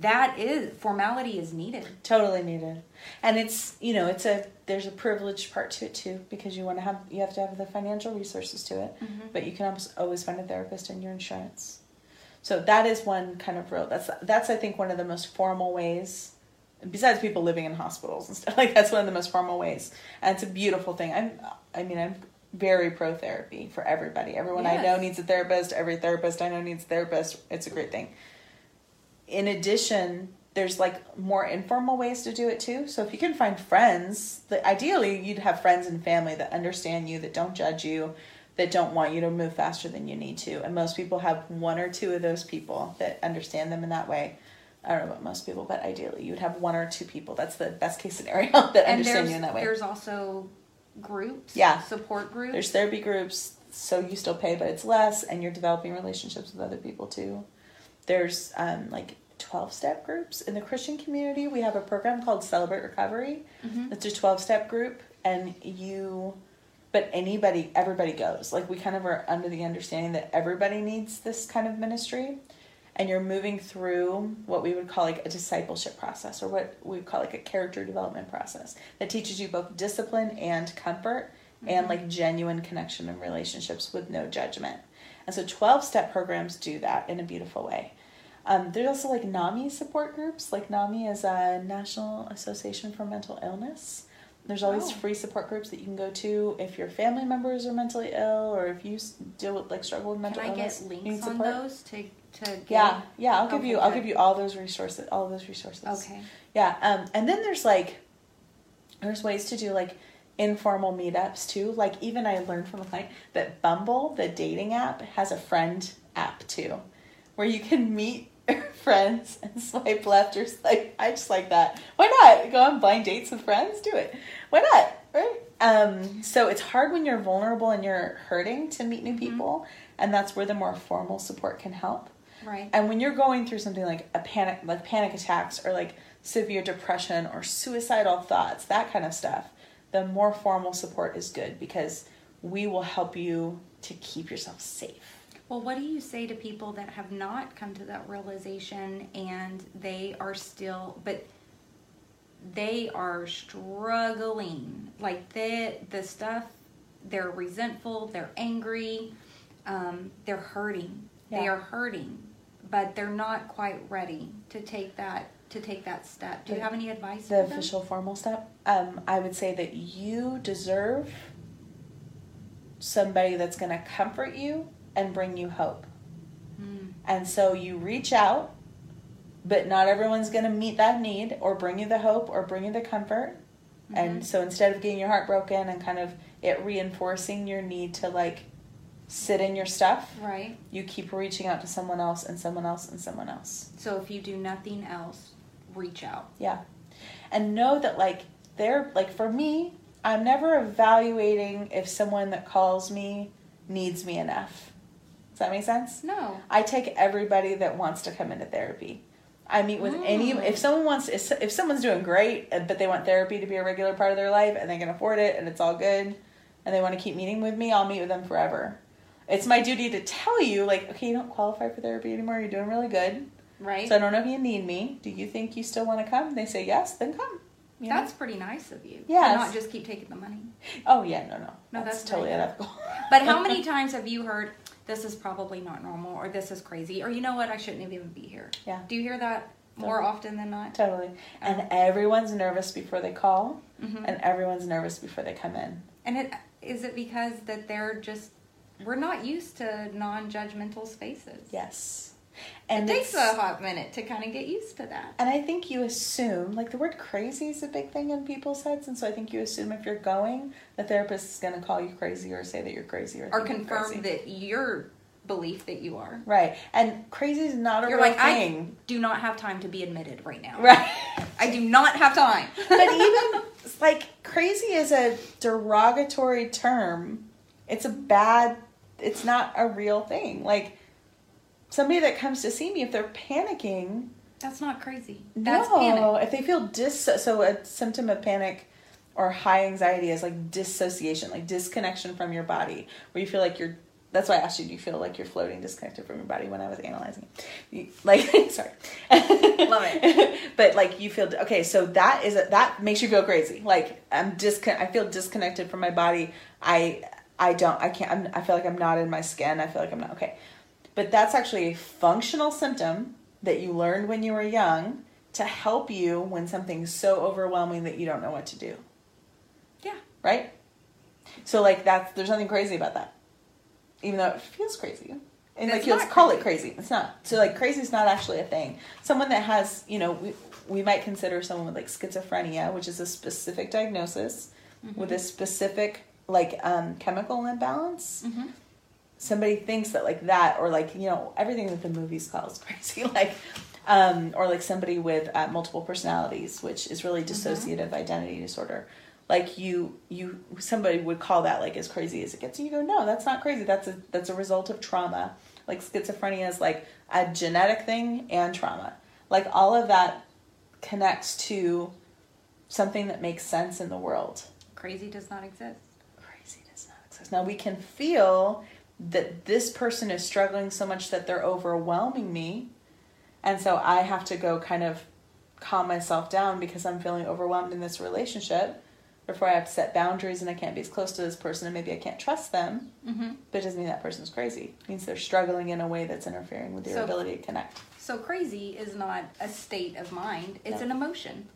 That is formality is needed. totally needed. And it's you know it's a there's a privileged part to it too because you want to have you have to have the financial resources to it mm-hmm. but you can always find a therapist in your insurance. So that is one kind of real that's that's i think one of the most formal ways besides people living in hospitals and stuff [laughs] like that's one of the most formal ways. And it's a beautiful thing. I'm i mean i'm very pro therapy for everybody. Everyone i know needs a therapist. Every therapist i know needs a therapist. It's a great thing in addition, there's like more informal ways to do it too. So if you can find friends, that ideally you'd have friends and family that understand you, that don't judge you, that don't want you to move faster than you need to. And most people have one or two of those people that understand them in that way. I don't know about most people, but ideally you'd have one or two people. That's the best case scenario [laughs] that And understand you in that way. there's also groups, Yeah. support groups. There's therapy groups, so you still pay, but it's less, and you're developing relationships with other people too. There's um, like 12 step groups in the Christian community. We have a program called Celebrate Recovery. Mhm. It's a 12 step group, and you, but anybody, everybody goes. Like, we kind of are under the understanding that everybody needs this kind of ministry. And you're moving through what we would call like a discipleship process, or what we would call like a character development process that teaches you both discipline and comfort and like genuine connection and relationships with no judgment. And so 12 step programs do that in a beautiful way. Um, there's also like NAMI support groups. Like NAMI is a National Association for Mental Illness. There's always Oh. free support groups that you can go to if your family members are mentally ill or if you deal with like struggle with Can mental I illness. get you need links on those to to get? Yeah, yeah. I'll give you. I'll good. give you all those resources. All those resources. Okay. Yeah. Um. And then there's like, there's ways to do like informal meetups too. Like even I learned from a client that Bumble, the dating app, has a friend app too, where you can meet [laughs] friends and swipe left or swipe. I just like that. Why not go on blind dates with friends? Do it. Why not? Right. Um. So it's hard when you're vulnerable and you're hurting to meet new people, and that's where the more formal support can help. Right. And when you're going through something like a panic, like panic attacks or like severe depression or suicidal thoughts, that kind of stuff, the more formal support is good because we will help you to keep yourself safe. Well, what do you say to people that have not come to that realization and they are still, but they are struggling? Like the the stuff, they're resentful, they're angry, um, they're hurting. They are hurting, but they're not quite ready to take that to take that step. Do you have any advice? The for them? official formal step, um, I would say that you deserve somebody that's going to comfort you and bring you hope. Mm, And so you reach out, but not everyone's going to meet that need or bring you the hope or bring you the comfort. And so instead of getting your heart broken and kind of it reinforcing your need to like sit in your stuff, right. you keep reaching out to someone else and someone else and someone else. So if you do nothing else, reach out. Yeah. And know that like they're like for me, I'm never evaluating if someone that calls me needs me enough. That make sense? No. I take everybody that wants to come into therapy. I meet with any Mm. if someone wants if, if someone's doing great uh, but they want therapy to be a regular part of their life and they can afford it and it's all good and they want to keep meeting with me, I'll meet with them forever. It's my duty to tell you like, okay, you don't qualify for therapy anymore. You're doing really good. Right. So I don't know if you need me. Do you think you still want to come? They say yes, then come. You know? That's pretty nice of you. Yeah. Not just keep taking the money. oh yeah, no, no, No, that's, that's totally unethical. But how many [laughs] times have you heard this is probably not normal or this is crazy or you know what I shouldn't even be here? Yeah. Do you hear that more Totally. often than not? totally. And everyone's nervous before they call, Mhm. and everyone's nervous before they come in. And it is it because that they're just we're not used to non-judgmental spaces. Yes. It takes a hot minute to kind of get used to that. And I think you assume, like the word crazy is a big thing in people's heads, and so I think you assume if you're going, the therapist is going to call you crazy or say that you're crazy or, Or you're confirm that your belief that you are. Right, and crazy is not a You're real like, I thing. do not have time to be admitted right now. Right. I do not have time. [laughs] but even like crazy is a derogatory term. It's a bad. It's not a real thing. Like somebody that comes to see me, if they're panicking, That's not crazy. That's no, panic. if they feel dis, so a symptom of panic or high anxiety is like dissociation, like disconnection from your body, where you feel like you're. That's why I asked you, do you feel like you're floating disconnected from your body when I was analyzing? You, like, [laughs] sorry, Love it. [laughs] but like you feel okay, so that is a, that makes you feel crazy. Like I'm discon, I feel disconnected from my body. I I don't, I can't. I'm, I feel like I'm not in my skin. I feel like I'm not okay. But that's actually a functional symptom that you learned when you were young to help you when something's so overwhelming that you don't know what to do. Yeah. Right? So like that's there's nothing crazy about that. Even though it feels crazy. And It's like you'll call it crazy. It's not. So like crazy is not actually a thing. Someone that has, you know, we we might consider someone with like schizophrenia, which is a specific diagnosis with a specific like um, chemical imbalance Mm-hmm. Somebody thinks that like that or like you know everything that the movies call is [laughs] crazy like um, or like somebody with uh, multiple personalities which is really dissociative identity disorder. Like you you somebody would call that like as crazy as it gets and you go no that's not crazy. That's a that's a result of trauma. Like schizophrenia is like a genetic thing and trauma. Like all of that connects to something that makes sense in the world. Crazy does not exist. crazy does not exist. Now we can feel that this person is struggling so much that they're overwhelming me, and so I have to go kind of calm myself down because I'm feeling overwhelmed in this relationship. Therefore, I have to set boundaries, and I can't be as close to this person, and maybe I can't trust them. Mm-hmm. But it doesn't mean that person's crazy. It means they're struggling in a way that's interfering with your So- ability to connect. So crazy is not a state of mind; it's No. an emotion.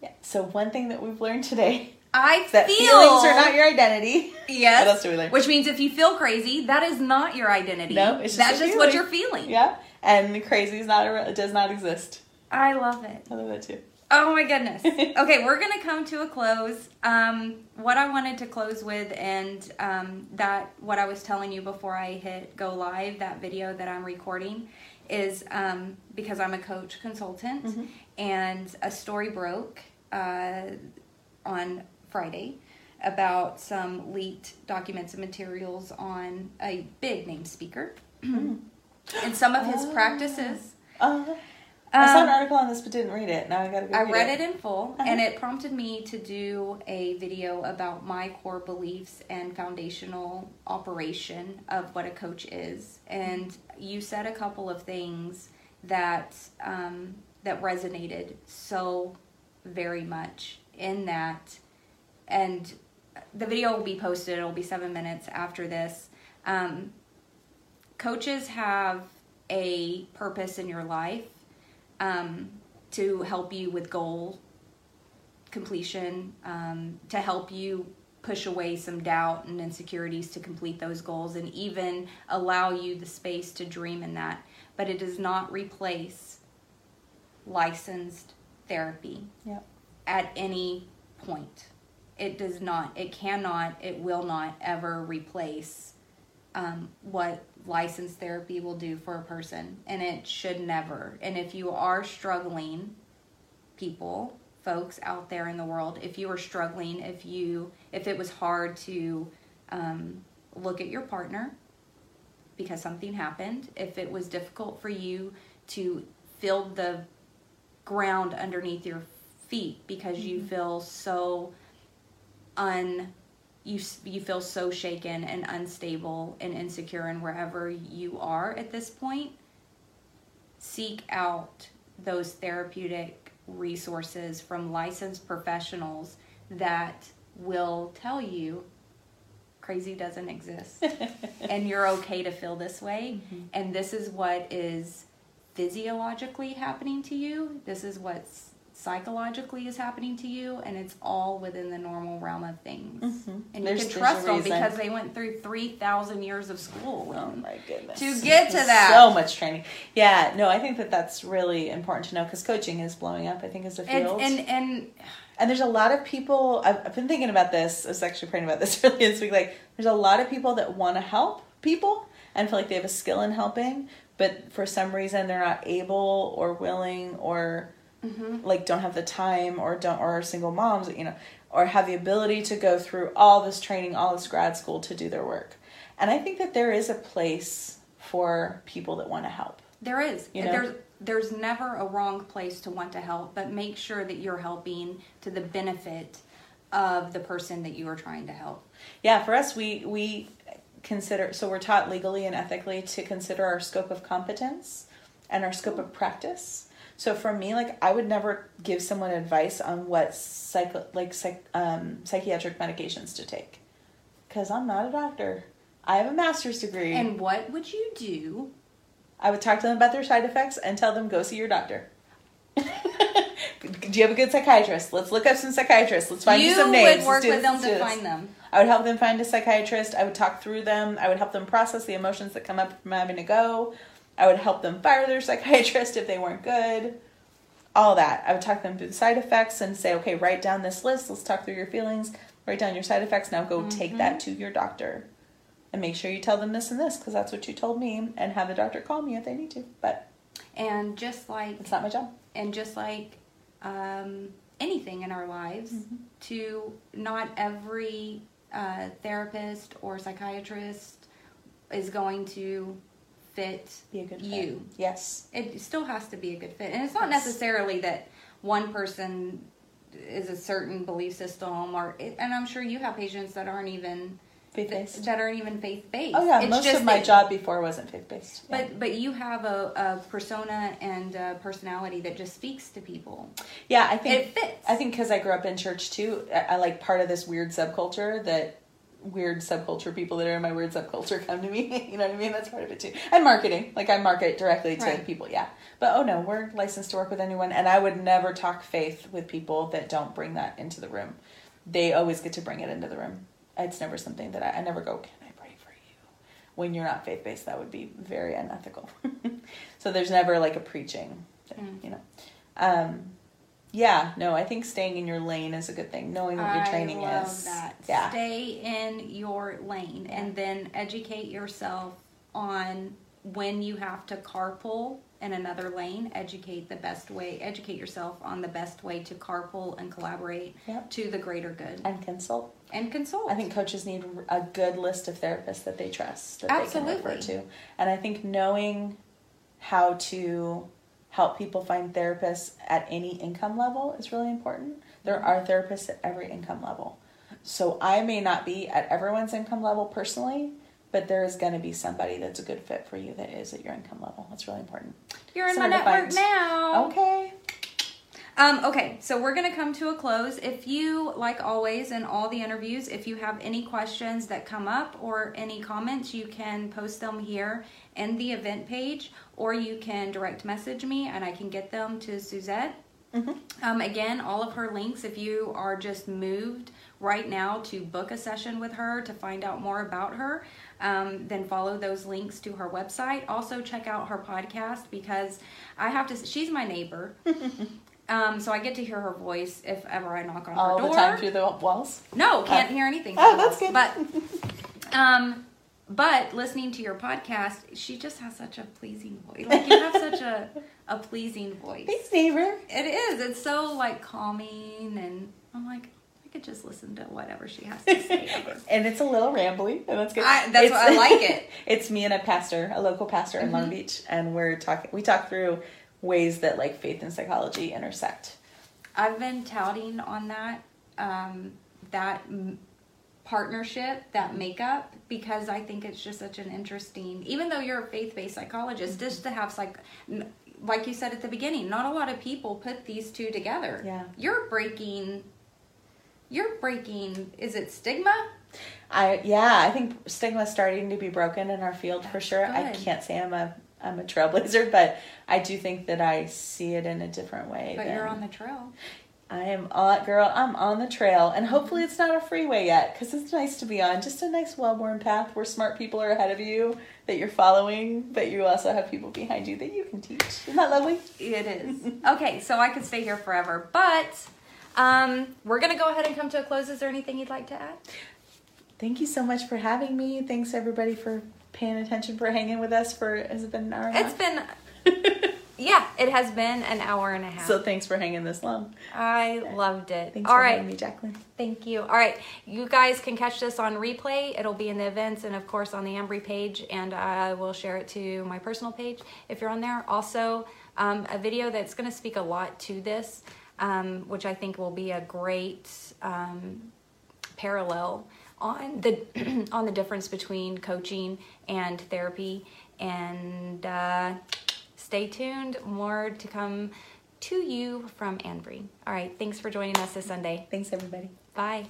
Yeah. So one thing that we've learned today I That feel feelings are not your identity. Yes. What else do we learn? Which means if you feel crazy, that is not your identity. No, it's just that's a just what you're feeling. Yeah, and crazy is not a, re- does not exist. I love it. I love that too. Oh my goodness. [laughs] okay, we're gonna come to a close. Um, what I wanted to close with, and um, that what I was telling you before I hit go live, that video that I'm recording, is um, because I'm a coach consultant, Mm-hmm. and a story broke uh, on Friday about some leaked documents and materials on a big name speaker and some of his Oh. practices. Uh, I saw Um, an article on this but didn't read it. Now I gotta go. I read read it in full, Uh-huh. and it prompted me to do a video about my core beliefs and foundational operation of what a coach is. And you said a couple of things that um, that resonated so very much in that. And the video will be posted. It'll be seven minutes after this. Um, coaches have a purpose in your life um, to help you with goal completion, um, to help you push away some doubt and insecurities to complete those goals, and even allow you the space to dream in that. But it does not replace licensed therapy Yep. at any point. It does not, it cannot, it will not ever replace um, what licensed therapy will do for a person, and it should never. And if you are struggling, people, folks out there in the world, if you are struggling, if you, if it was hard to um, look at your partner because something happened, if it was difficult for you to feel the ground underneath your feet because you feel so un you you feel so shaken and unstable and insecure and wherever you are at this point seek out those therapeutic resources from licensed professionals that will tell you crazy doesn't exist [laughs] and you're okay to feel this way. Mm-hmm. And this is what is physiologically happening to you. This is what's psychologically is happening to you and it's all within the normal realm of things Mhm. and There's- you can trust them because they went through 3000 years of school Oh my goodness. To get to that. So much training. Yeah, no, I think that that's really important to know because coaching is blowing up, I think, as a and, field. and and And there's a lot of people, I've, I've been thinking about this. I was actually praying about this [laughs] earlier this week. Like, there's a lot of people that want to help people and feel like they have a skill in helping, but for some reason they're not able or willing or Mm-hmm. like don't have the time or don't, or are single moms, you know, or have the ability to go through all this training, all this grad school to do their work. And I think that there is a place for people that want to help. there is You know? there's there's never a wrong place to want to help but make sure that you're helping to the benefit of the person that you are trying to help Yeah, for us, we we consider so we're taught legally and ethically to consider our scope of competence and our scope of practice. So for me, like I would never give someone advice on what psycho like psych, um, psychiatric medications to take, because I'm not a doctor. I have a master's degree. and what would you do I would talk to them about their side effects and tell them go see your doctor. [laughs] do you have a good psychiatrist? Let's look up some psychiatrists. Let's find you, you some names. You would work with them to find them I would help them find a psychiatrist. I would talk through them. I would help them process the emotions that come up from having to go. I would help them fire their [laughs] psychiatrist if they weren't good. All that. I would talk them through the side effects and say, okay, write down this list. Let's talk through your feelings. Write down your side effects. Now go take that to your doctor. And make sure you tell them this and this because that's what you told me. And have the doctor call me if they need to. But and just like it's not my job. and just like um, anything in our lives, Mm-hmm. to not every uh, therapist or psychiatrist is going to fit Be a good fit. you. Yes. It still has to be a good fit, and it's not Yes. necessarily that one person is a certain belief system, or and I'm sure you have patients that aren't even Faith based. that aren't even faith based. Oh, yeah. Most of my job before wasn't faith based. But but you have a, a persona and a personality that just speaks to people. yeah, I think It fits. I think because I grew up in church too, I, I like part of this weird subculture that weird subculture people that are in my weird subculture come to me. [laughs] you know what I mean? That's part of it too. And marketing, like I market directly to Right. people. Yeah, but oh no, we're licensed to work with anyone, and I would never talk faith with people that don't bring that into the room. they always get to bring it into the room. It's never something that I, I never go, can I pray for you? When you're not faith based, that would be very unethical. [laughs] so there's never like a preaching, thing, Mm. you know. Um, yeah, no, I think staying in your lane is a good thing. Knowing what your training I love is. that. Yeah. Stay in your lane Yeah. and then educate yourself on when you have to carpool in another lane. Educate the best way. Educate yourself on the best way to carpool and collaborate Yep. to the greater good And consult. and consult. I think coaches need a good list of therapists that they trust that they can refer Absolutely. to. And I think knowing how to help people find therapists at any income level is really important. There Mm-hmm. are therapists at every income level. So I may not be at everyone's income level personally, but there is going to be somebody that's a good fit for you that is at your income level. That's really important. You're in It's my network find. now. Okay. Um, okay, so we're going to come to a close. If you, like always in all the interviews, if you have any questions that come up or any comments, you can post them here in the event page or you can direct message me and I can get them to Suzette. Um, again, all of her links, if you are just moved right now to book a session with her to find out more about her, um, then follow those links to her website. Also, check out her podcast because I have to, she's my neighbor. [laughs] um, so I get to hear her voice if ever I knock on All her door. All the time through the walls. No, can't Oh. hear anything. Oh, that's good. But, um, but listening to your podcast, she just has such a pleasing voice. Like you have such a [laughs] a pleasing voice. Thanks, neighbor. It is. It's so like calming, and I'm like, I could just listen to whatever she has to say. [laughs] and it's a little rambly, and that's good. I- that's It's- why I like it. [laughs] it's me and a pastor, a local pastor in Mm-hmm. Long Beach, and we're talking. We talk through ways that like faith and psychology intersect. I've been touting on that um, that m- partnership, that makeup, because I think it's just such an interesting. Even though you're a faith-based psychologist, just to have n- like you said at the beginning, not a lot of people put these two together. Yeah. you're breaking. You're breaking. Is it stigma? I yeah, I think stigma's starting to be broken in our field for sure. I can't say I'm a I'm a trailblazer, but I do think that I see it in a different way. But than- you're on the trail. I am on, girl. I'm on the trail, and hopefully it's not a freeway yet, because it's nice to be on just a nice, well-worn path where smart people are ahead of you that you're following, but you also have people behind you that you can teach. Isn't that lovely? It is. okay, so I could stay here forever, but um, we're gonna go ahead and come to a close. Is there anything you'd like to add? Thank you so much for having me. Thanks everybody for paying attention, for hanging with us for has it been an hour It's been, [laughs] yeah, it has been an hour and a half. so thanks for hanging this long. I loved it. Thanks All for right, having me, Jacqueline. thank you. All right, you guys can catch this on replay. It'll be in the events and of course on the Embry page, and I will share it to my personal page if you're on there. Also, um, a video that's going to speak a lot to this, um, which I think will be a great um, parallel on the [clears throat] on the difference between coaching and therapy and uh, stay tuned more to come to you from Anbury. All right, thanks for joining us this Sunday. Thanks everybody. Bye.